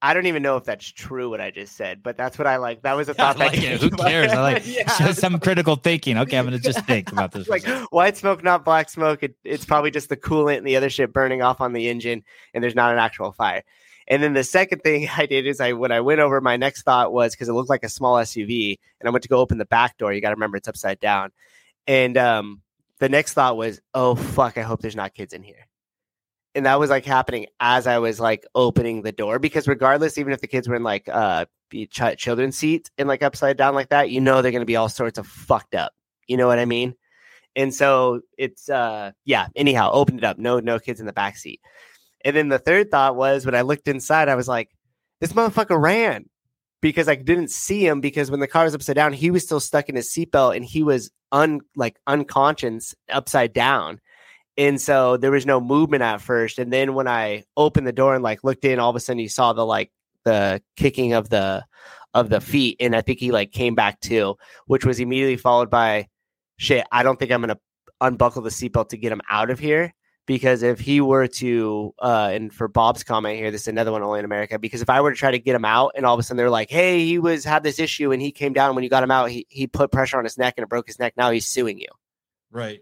I don't even know if that's true what I just said, but that's what I like. That was a thought. like that it. Who cares? I like. Yeah. some critical thinking. Okay, I'm gonna just think about this. like white smoke, not black smoke. It, it's probably just the coolant and the other shit burning off on the engine, and there's not an actual fire. And then the second thing I did is I when I went over, my next thought was because it looked like a small SUV, and I went to go open the back door. You got to remember it's upside down. And um, the next thought was, oh fuck, I hope there's not kids in here. And that was like happening as I was like opening the door because regardless, even if the kids were in like uh ch- children's seats and like upside down like that, you know they're gonna be all sorts of fucked up. You know what I mean? And so it's uh yeah, anyhow, opened it up. No, no kids in the back seat. And then the third thought was when I looked inside, I was like, this motherfucker ran because I didn't see him because when the car was upside down, he was still stuck in his seatbelt and he was un like unconscious upside down. And so there was no movement at first. And then when I opened the door and like looked in, all of a sudden you saw the like the kicking of the of the feet. And I think he like came back too, which was immediately followed by shit, I don't think I'm gonna unbuckle the seatbelt to get him out of here. Because if he were to, uh, and for Bob's comment here, this is another one only in America. Because if I were to try to get him out, and all of a sudden they're like, "Hey, he was had this issue, and he came down. When you got him out, he he put pressure on his neck, and it broke his neck. Now he's suing you." Right.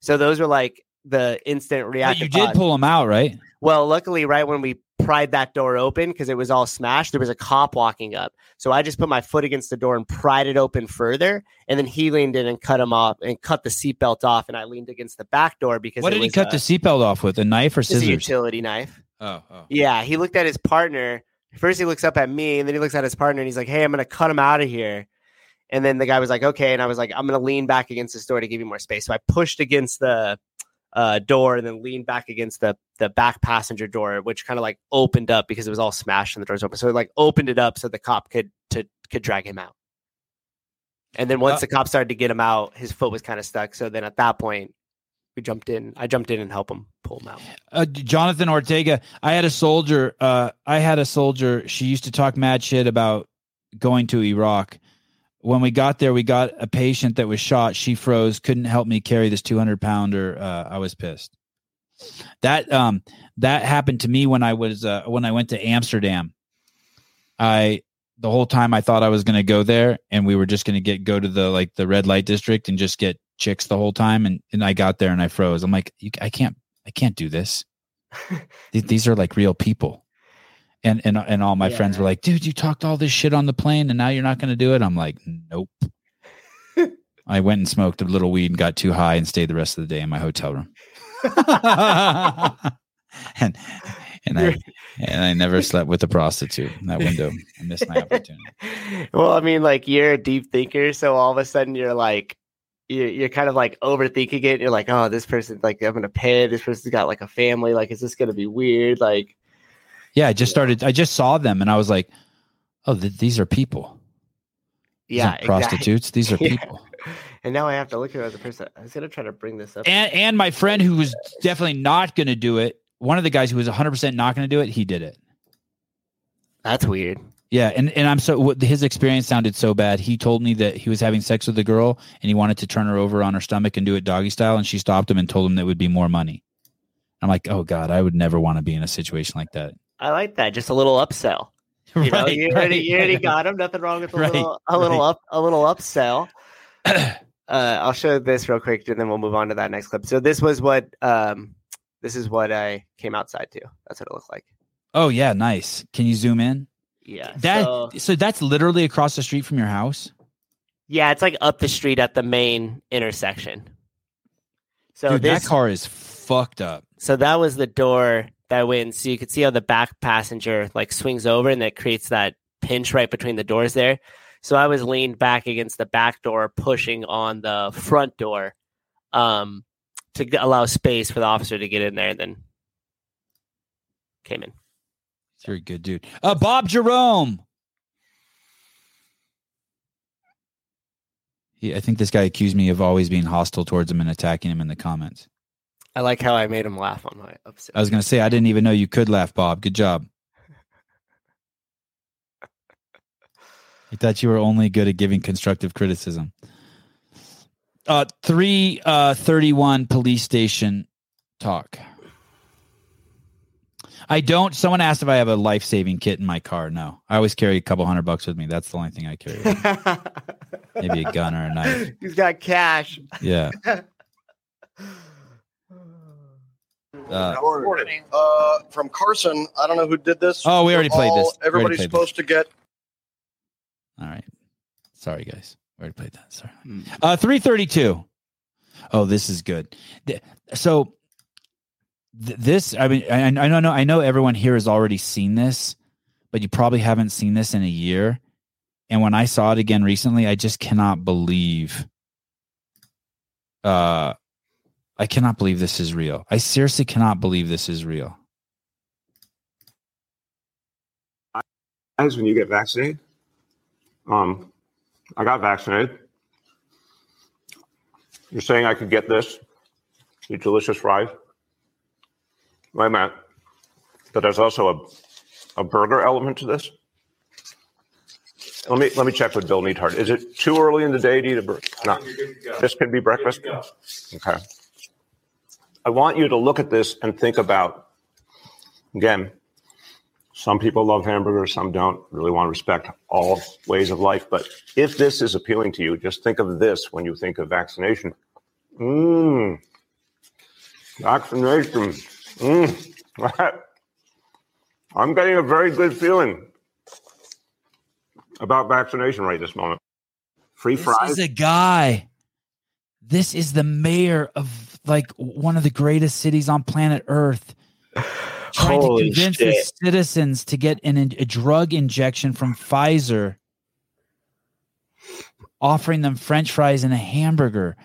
So those are like the instant reaction. you did pull him out, right? Well, luckily, right when we pried that door open because it was all smashed, there was a cop walking up. So I just put my foot against the door and pried it open further, and then he leaned in and cut him off and cut the seatbelt off, and I leaned against the back door because What did he cut uh, the seatbelt off with? A knife or scissors? utility knife. Oh, oh. Yeah, he looked at his partner. First, he looks up at me, and then he looks at his partner, and he's like, "Hey, I'm gonna cut him out of here." And then the guy was like, "Okay," and I was like, "I'm gonna lean back against this door to give you more space." So I pushed against the uh, door and then leaned back against the the back passenger door, which kind of like opened up because it was all smashed and the doors open. So it like opened it up so the cop could to could drag him out. And then once Uh, the cop started to get him out, his foot was kind of stuck. So then at that point, we jumped in. I jumped in and helped him pull him out. uh, Jonathan Ortega. I had a soldier. Uh, I had a soldier. She used to talk mad shit about going to Iraq. When we got there, we got a patient that was shot. She froze, couldn't help me carry this 200 pounder. Uh, I was pissed. That um that happened to me when I was uh, when I went to Amsterdam. I the whole time I thought I was going to go there, and we were just going to get go to the like the red light district and just get chicks the whole time. And and I got there and I froze. I'm like, you, I can't I can't do this. Th- These are like real people. And and and all my friends were like, dude, you talked all this shit on the plane and now you're not going to do it. I'm like, nope. I went and smoked a little weed and got too high and stayed the rest of the day in my hotel room. and and I and I never slept with a prostitute in that window. I missed my opportunity. well, I mean, like you're a deep thinker, so all of a sudden you're like, you're, you're kind of like overthinking it. You're like, oh, this person, like, I'm gonna pay. This person's got like a family. Like, is this gonna be weird? Like, Yeah, I just started. I just saw them and I was like, oh, th- these are people. These yeah, aren't prostitutes. These are Yeah. people. And now I have to look at as a person. I was gonna try to bring this up. And and my friend who was definitely not going to do it. One of the guys who was 100 percent not going to do it. He did it. That's weird. Yeah, and and I'm so what- his experience sounded so bad. He told me that he was having sex with a girl and he wanted to turn her over on her stomach and do it doggy style, and she stopped him and told him that would be more money. I'm like, oh god, I would never want to be in a situation like that. I like that. Just a little upsell. You know, Right, you already, right. you already got him. Nothing wrong with a Right, little, a little up, a little upsell. uh, I'll show this real quick, and then we'll move on to that next clip. So this was what, um, this is what I came outside to. That's what it looked like. Oh yeah, nice. Can you zoom in? Yeah. That so, so that's literally across the street from your house. yeah, it's like up the street at the main intersection. So Dude, this that car is fucked up. So that was the door that went. So you could see how the back passenger like swings over, and that creates that pinch right between the doors there. So I was leaned back against the back door, pushing on the front door, um, to allow space for the officer to get in there, and then came in. A good dude. Uh, Bob Jerome. He, I think this guy accused me of always being hostile towards him and attacking him in the comments. I like how I made him laugh on my episode. I was going to say, I didn't even know you could laugh, Bob. Good job. I thought you were only good at giving constructive criticism. Uh, three uh, thirty-one police station talk. I don't. Someone asked if I have a life-saving kit in my car. No, I always carry a couple hundred bucks with me. That's the only thing I carry. Maybe a gun or a knife. He's got cash. Yeah. Uh, Morning. Uh, from Carson, I don't know who did this. Oh, we already They're played all- this. We Everybody's played supposed to get. All right. Sorry, guys. We already played that. Sorry. Uh, 332. Oh, this is good. So, th- this, I mean, I, I know, I know everyone here has already seen this, but you probably haven't seen this in a year. And when I saw it again recently, I just cannot believe. Uh, I cannot believe this is real. I seriously cannot believe this is real. times when you get vaccinated. Um, I got vaccinated. You're saying I could get this These delicious fries. Wait a minute. But there's also a, a burger element to this. Let me let me check with Bill Neathart. Is it too early in the day to eat a burger? No. This could be breakfast. Okay. I want you to look at this and think about again. Some people love hamburgers, some don't. Really want to respect all ways of life. But if this is appealing to you, just think of this when you think of vaccination. Mmm. Vaccination. Mmm. I'm getting a very good feeling about vaccination right this moment. Free This fries. This is a guy. This is the mayor of like one of the greatest cities on planet Earth. Trying Holy to convince shit. his citizens to get an, a drug injection from Pfizer, offering them French fries and a hamburger.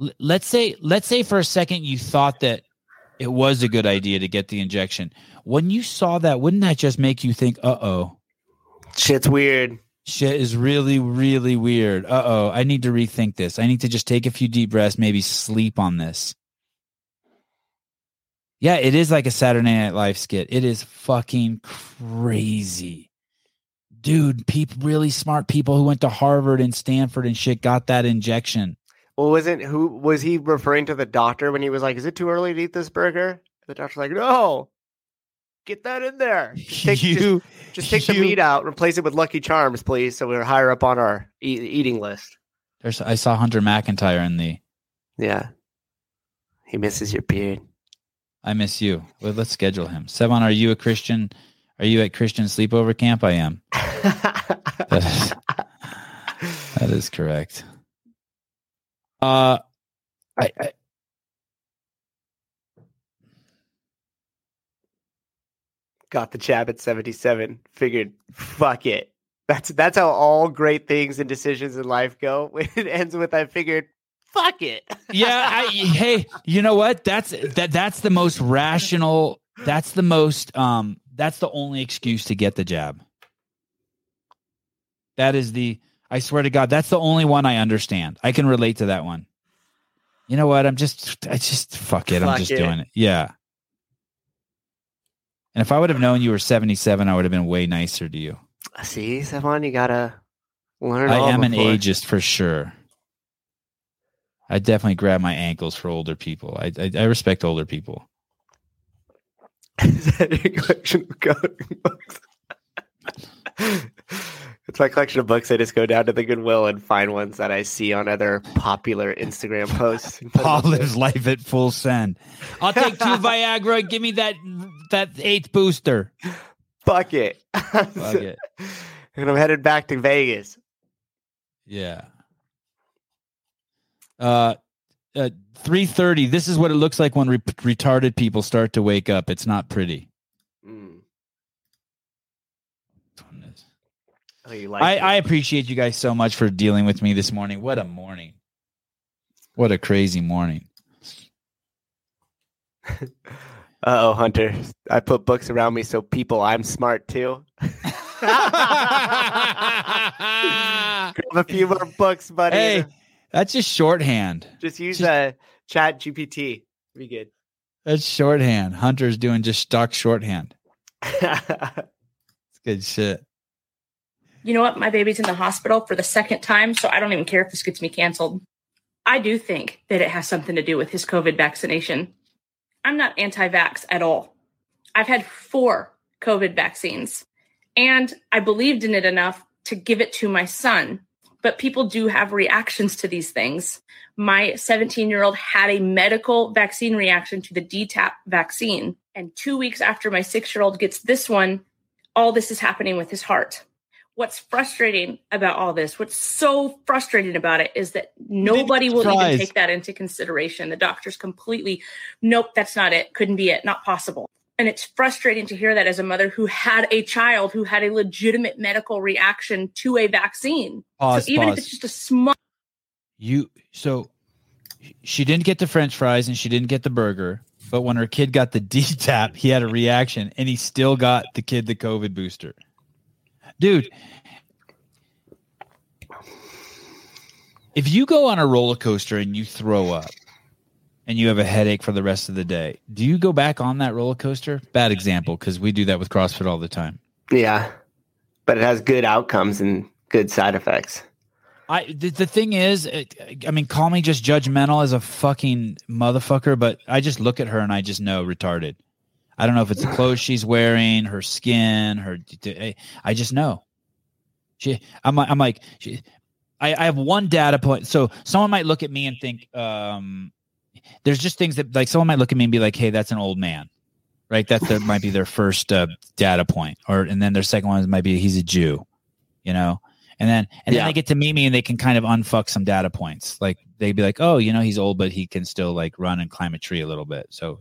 L- let's say, let's say for a second you thought that it was a good idea to get the injection. When you saw that, wouldn't that just make you think, "Uh oh"? Shit's weird. Shit is really really weird. Uh-oh i need to rethink this. I need to just take a few deep breaths maybe sleep on this. Yeah it is like a saturday night live skit. It is fucking crazy. Dude people really smart people who went to harvard and stanford and shit got that injection. Well, wasn't who was he referring to the doctor when he was like, "Is it too early to eat this burger?" The doctor's like, "No, get that in there. Just take, You- just, just take the meat out, replace it with Lucky Charms, please, so we're higher up on our e- eating list." there's i saw hunter mcintyre in the Yeah, he misses your beard. i miss you well, let's schedule him Sevan, are you a christian are you at christian sleepover camp i am that is, that is correct. Uh, I, I Got the jab at seventy-seven. Figured, fuck it. That's that's how all great things and decisions in life go. When it ends with, I figured, fuck it. yeah. I, hey, you know what? That's that. That's the most rational. That's the most. Um. That's the only excuse to get the jab. That is the. I swear to God, that's the only one I understand. I can relate to that one. You know what? I'm just. I just fuck it. I'm just it. doing it. Yeah. And if I would have known you were 77, I would have been way nicer to you. See, Sevan, you gotta learn. I am an ageist for sure. I definitely grab my ankles for older people. I I, I respect older people. Is that your collection of coloring books? it's my collection of books. I just go down to the Goodwill and find ones that I see on other popular Instagram posts. and put them Paul lives life at full send. I'll take two Viagra. Give me that that eighth booster. Fuck it. Fuck it. and I'm headed back to Vegas. Yeah. Uh, uh three thirty. This is what it looks like when re- retarded people start to wake up. It's not pretty. Mm. Oh, you like I. I appreciate you guys so much for dealing with me this morning. What a morning. What a crazy morning. Uh oh, Hunter. I put books around me so people I'm smart too. Grab a few more books, buddy. Hey, that's just shorthand. Just use uh, Chat GPT. Be good. That's shorthand. Hunter's doing just stock shorthand. It's good shit. You know what? My baby's in the hospital for the second time, so I don't even care if this gets me canceled. I do think that it has something to do with his COVID vaccination. I'm not anti vax at all. I've had four COVID vaccines, and I believed in it enough to give it to my son. But people do have reactions to these things. My 17 year old had a medical vaccine reaction to the DTaP vaccine. And two weeks after my six year old gets this one, all this is happening with his heart. What's frustrating about all this, what's so frustrating about it is that nobody will even take that into consideration. The doctors completely, nope, that's not it. Couldn't be it. Not possible. And it's frustrating to hear that as a mother who had a child who had a legitimate medical reaction to a vaccine. Pause, so even pause. if it's just a small You so she didn't get the French fries and she didn't get the burger, but when her kid got the DTaP, he had a reaction and he still got the kid the COVID booster. Dude, if you go on a roller coaster and you throw up, and you have a headache for the rest of the day. Do you go back on that roller coaster? Bad example because we do that with CrossFit all the time. Yeah, but it has good outcomes and good side effects. I the, the thing is, it, I mean, call me just judgmental as a fucking motherfucker, but I just look at her and I just know retarded. I don't know if it's the clothes she's wearing, her skin, her. I just know. She, I'm, I'm like, she, I, I have one data point. So someone might look at me and think, um, there's just things that like someone might look at me and be like, hey, that's an old man, right? That there might be their first uh, data point, or and then their second one might be he's a Jew, you know, and then and Yeah. then they get to meet me and they can kind of unfuck some data points. Like they'd be like, oh, you know, he's old, but he can still like run and climb a tree a little bit. So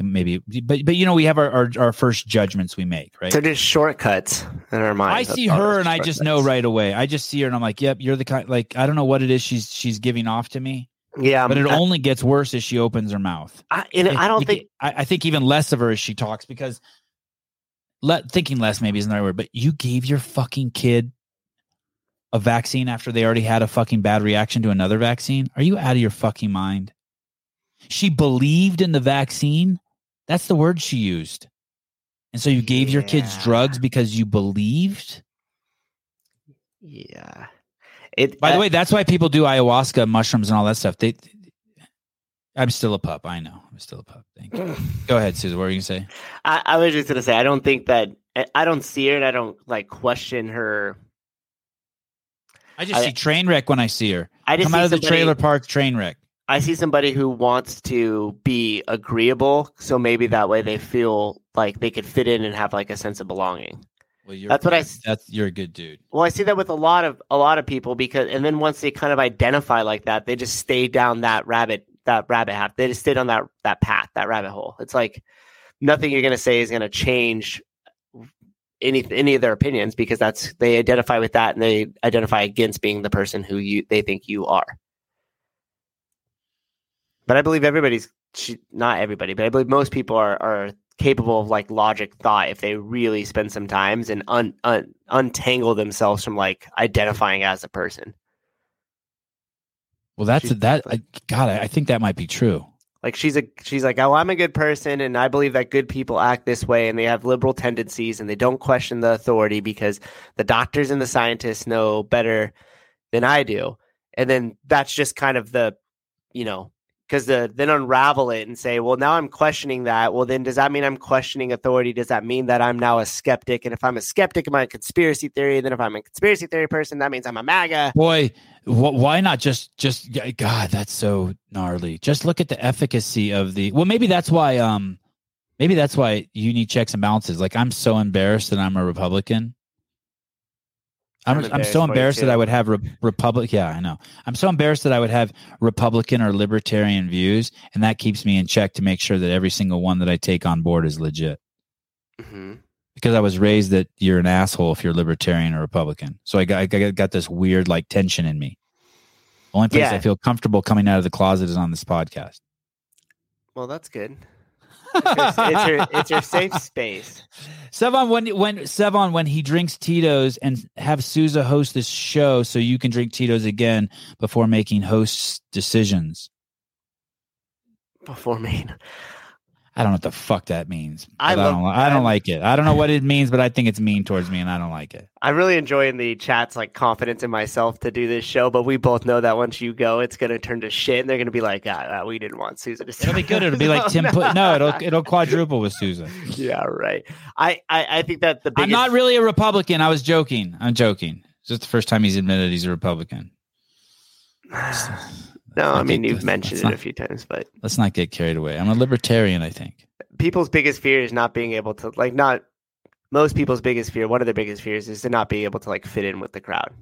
maybe, but but you know, we have our our, our first judgments we make, right? They're just shortcuts in our mind. I see her and I just know right away. I just see her and I'm like, yep, you're the kind. Like I don't know what it is she's she's giving off to me. Yeah, but it I- only gets worse as she opens her mouth. I, and I don't It- think I, I think even less of her as she talks because let thinking less maybe isn't the right word, but you gave your fucking kid a vaccine after they already had a fucking bad reaction to another vaccine. Are you out of your fucking mind? She believed in the vaccine. That's the word she used. And so you gave your kids drugs because you believed. Yeah. It. By the uh, way, that's why people do ayahuasca, mushrooms, and all that stuff. They, I'm still a pup. I know. I'm still a pup. Thank you. Go ahead, Susan. What were you gonna say? I, I was just gonna say I don't think that I- I don't see her and I don't like question her. I just see train wreck when I see her. I just come see out of the trailer park train wreck. I see somebody who wants to be agreeable, so maybe that way they feel like they could fit in and have like a sense of belonging. Well, you're That's what I. That's you're a good dude. Well, I see that with a lot of a lot of people because, and then once they kind of identify like that, they just stay down that rabbit that rabbit hat. They just stay down that that path, that rabbit hole. It's like nothing you're going to say is going to change any any of their opinions because that's they identify with that and they identify against being the person who you they think you are. But I believe everybody's she- not everybody, but I believe most people are are capable of like logic thought if they really spend some times and un, un, untangle themselves from like identifying as a person. Well, that's that. I, God, I, I think that might be true. Like she's a she's like, oh, I'm a good person, and I believe that good people act this way, and they have liberal tendencies, and they don't question the authority because the doctors and the scientists know better than I do, and then that's just kind of the, you know, because the then unravel it and say, well, now I'm questioning that. Well, then does that mean I'm questioning authority? Does that mean that I'm now a skeptic? And if I'm a skeptic, am I a conspiracy theory? Then if I'm a conspiracy theory person, that means I'm a MAGA. Boy, wh- why not just just God? That's so gnarly. Just look at the efficacy of the. Well, maybe that's why. Um, maybe that's why you need checks and balances. Like I'm so embarrassed that I'm a Republican. I'm, I'm I'm, so embarrassed that. I would have re- Republic. Yeah, I know. I'm so embarrassed that I would have Republican or libertarian views, and that keeps me in check to make sure that every single one that I take on board is legit. Mm-hmm. Because I was raised that you're an asshole if you're libertarian or Republican, so I got I got, got this weird like tension in me. Only place Yeah. I feel comfortable coming out of the closet is on this podcast. Well, that's good. It's your, it's your, it's your safe space. Sevan, when when Sevan, when he drinks Tito's and have Souza host this show, so you can drink Tito's again before making host decisions. Before me, I don't know what the fuck that means. I but I, don't. I don't like it. I don't know what it means, but I think it's mean towards me, and I don't like it. I'm really enjoying the chat's like confidence in myself to do this show, but we both know that once you go, it's gonna turn to shit, and they're gonna be like, ah, ah, we didn't want Susan to. It'll be good. It'll be like Tim. Put, no, it'll it'll quadruple with Susan. yeah, right. I, I I think that the biggest. I'm not really a Republican. I was joking. I'm joking. It's just the first time he's admitted he's a Republican. No, I Okay, mean you've mentioned it a few times, but Let's not get carried away. I'm a libertarian. I think. people's biggest fear is not being able to like not most people's biggest fear one of their biggest fears is to not be able to like fit in with the crowd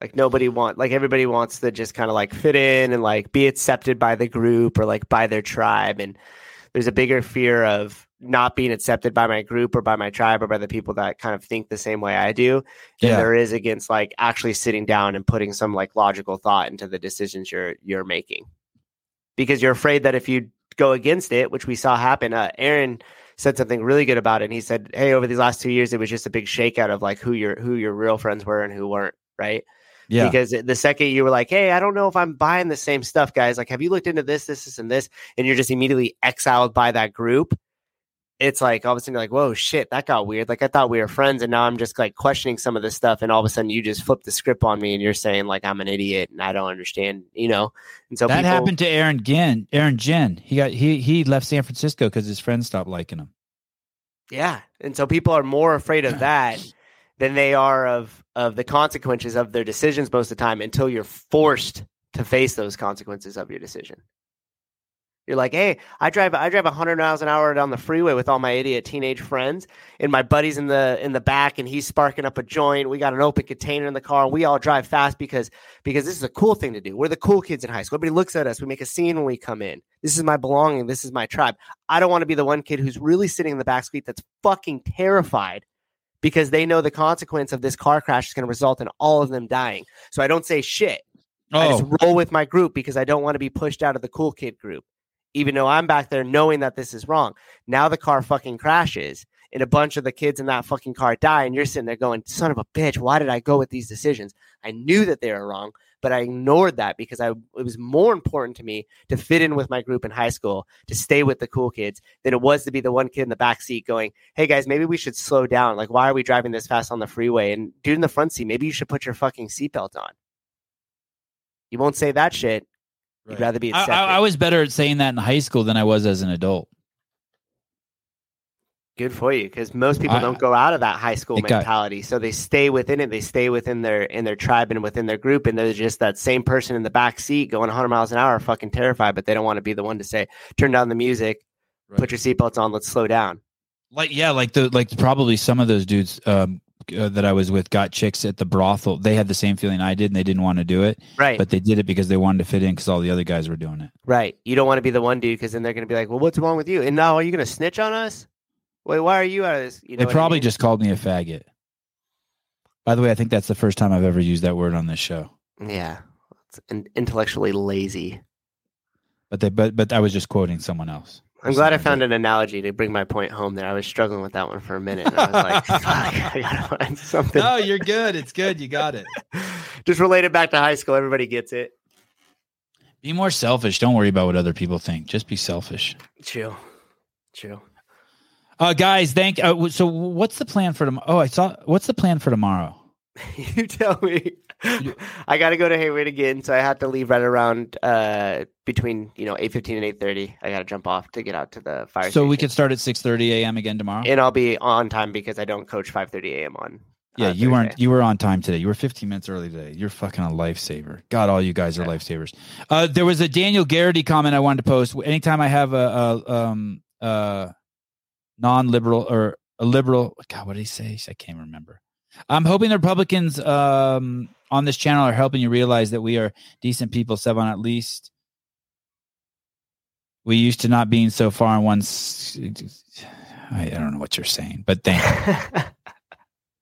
like nobody want like everybody wants to just kind of like fit in and like be accepted by the group or like by their tribe and there's a bigger fear of not being accepted by my group or by my tribe or by the people that kind of think the same way I do than Yeah. there is against like actually sitting down and putting some like logical thought into the decisions you're you're making because you're afraid that if you go against it, which we saw happen, uh, Aaron said something really good about it. And he said, "Hey, over these last two years, it was just a big shakeout of like who your who your real friends were and who weren't, right? Yeah. Because the second you were like, hey, I don't know if I'm buying the same stuff, guys. Like, have you looked into this, this, this, and this? And you're just immediately exiled by that group. It's like all of a sudden you're like, whoa, shit, that got weird. Like I thought we were friends, and now I'm just like questioning some of this stuff, and all of a sudden you just flip the script on me, and you're saying like I'm an idiot and I don't understand, you know. And so that people, happened to Aaron Ginn. Aaron Ginn. He got he he left San Francisco because his friends stopped liking him. Yeah, and so people are more afraid of that than they are of of the consequences of their decisions most of the time until you're forced to face those consequences of your decision. You're like, hey, I drive I drive 100 miles an hour down the freeway with all my idiot teenage friends, and my buddy's in the in the back, and he's sparking up a joint. We got an open container in the car. We all drive fast because because this is a cool thing to do. We're the cool kids in high school. Everybody looks at us. We make a scene when we come in. This is my belonging. This is my tribe. I don't want to be the one kid who's really sitting in the back seat that's fucking terrified because they know the consequence of this car crash is going to result in all of them dying. So I don't say shit. I just Oh. roll with my group because I don't want to be pushed out of the cool kid group, even though I'm back there knowing that this is wrong. Now the car fucking crashes and a bunch of the kids in that fucking car die, and you're sitting there going, "Son of a bitch, why did I go with these decisions? I knew that they were wrong." But I ignored that because I it was more important to me to fit in with my group in high school, to stay with the cool kids, than it was to be the one kid in the back seat going, "Hey guys, maybe we should slow down. Like, why are we driving this fast on the freeway?" And dude in the front seat, maybe you should put your fucking seatbelt on. You won't say that shit. You'd rather be I, accepted. I, I was better at saying that in high school than I was as an adult. Good for you, because most people I- don't go out of that high school It got- mentality. so they stay within it. They stay within their in their tribe and within their group, and they're just that same person in the back seat going 100 miles an hour, fucking terrified, but they don't want to be the one to say, "Turn down the music, put your seatbelts on, let's slow down." Like yeah, like the like probably some of those dudes um uh, that I was with got chicks at the brothel. They had the same feeling I did, and they didn't want to do it. Right. But they did it because they wanted to fit in because all the other guys were doing it. Right. You don't want to be the one dude because then they're going to be like, "Well, what's wrong with you?" And now, are you going to snitch on us? Wait, why are you out of this? You know they what I probably mean? just called me a faggot. By the way, I think that's the first time I've ever used that word on this show. yeah, it's intellectually lazy. But they but but I was just quoting someone else. I'm glad I found an analogy to bring my point home there. I was struggling with that one for a minute. And I was like, Fuck, I gotta find something. No, you're good. It's good. You got it. Just relate it back to high school. Everybody gets it. Be more selfish. Don't worry about what other people think. Just be selfish. Chill. Chill. Uh, guys, thank. Uh, so, what's the plan for tomorrow? Oh, I saw. What's the plan for tomorrow? you tell me. I got to go to Hayward again, so I have to leave right around uh between you know eight fifteen and eight thirty. I got to jump off to get out to the fire. So we station. could start at six thirty a.m. again tomorrow. and I'll be on time because I don't coach five thirty a.m. on. yeah, uh, you weren't. You were on time today. You were fifteen minutes early today. You're fucking a lifesaver. God, all you guys are lifesavers. Uh, there was a Daniel Garrity comment I wanted to post. Anytime I have a, a um uh non-liberal or a liberal, God, what did he say? I can't remember. I'm hoping the Republicans um, on this channel are helping you realize that we are decent people. Sevan at least. We used to not being so far in one. s- I, I don't know what you're saying, but thank you.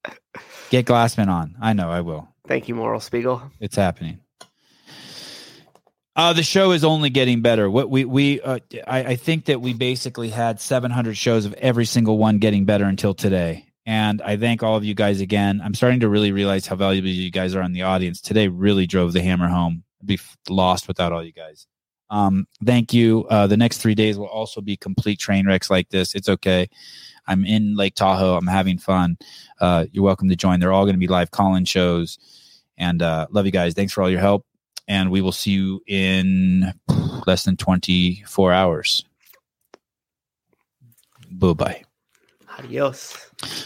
Get Glassman on. I know I will. Thank you, Moral Spiegel. It's happening. Uh, the show is only getting better. What we we uh, I, I think that we basically had 700 shows of every single one getting better until today. And I thank all of you guys again. I'm starting to really realize how valuable you guys are in the audience. Today really drove the hammer home. I'd be lost without all you guys. Um, thank you. Uh, the next three days will also be complete train wrecks like this. It's okay. I'm in Lake Tahoe. I'm having fun. Uh, you're welcome to join. They're all going to be live call-in shows. And uh, love you guys. Thanks for all your help. And we will see you in less than 24 hours. Bye bye. Adios.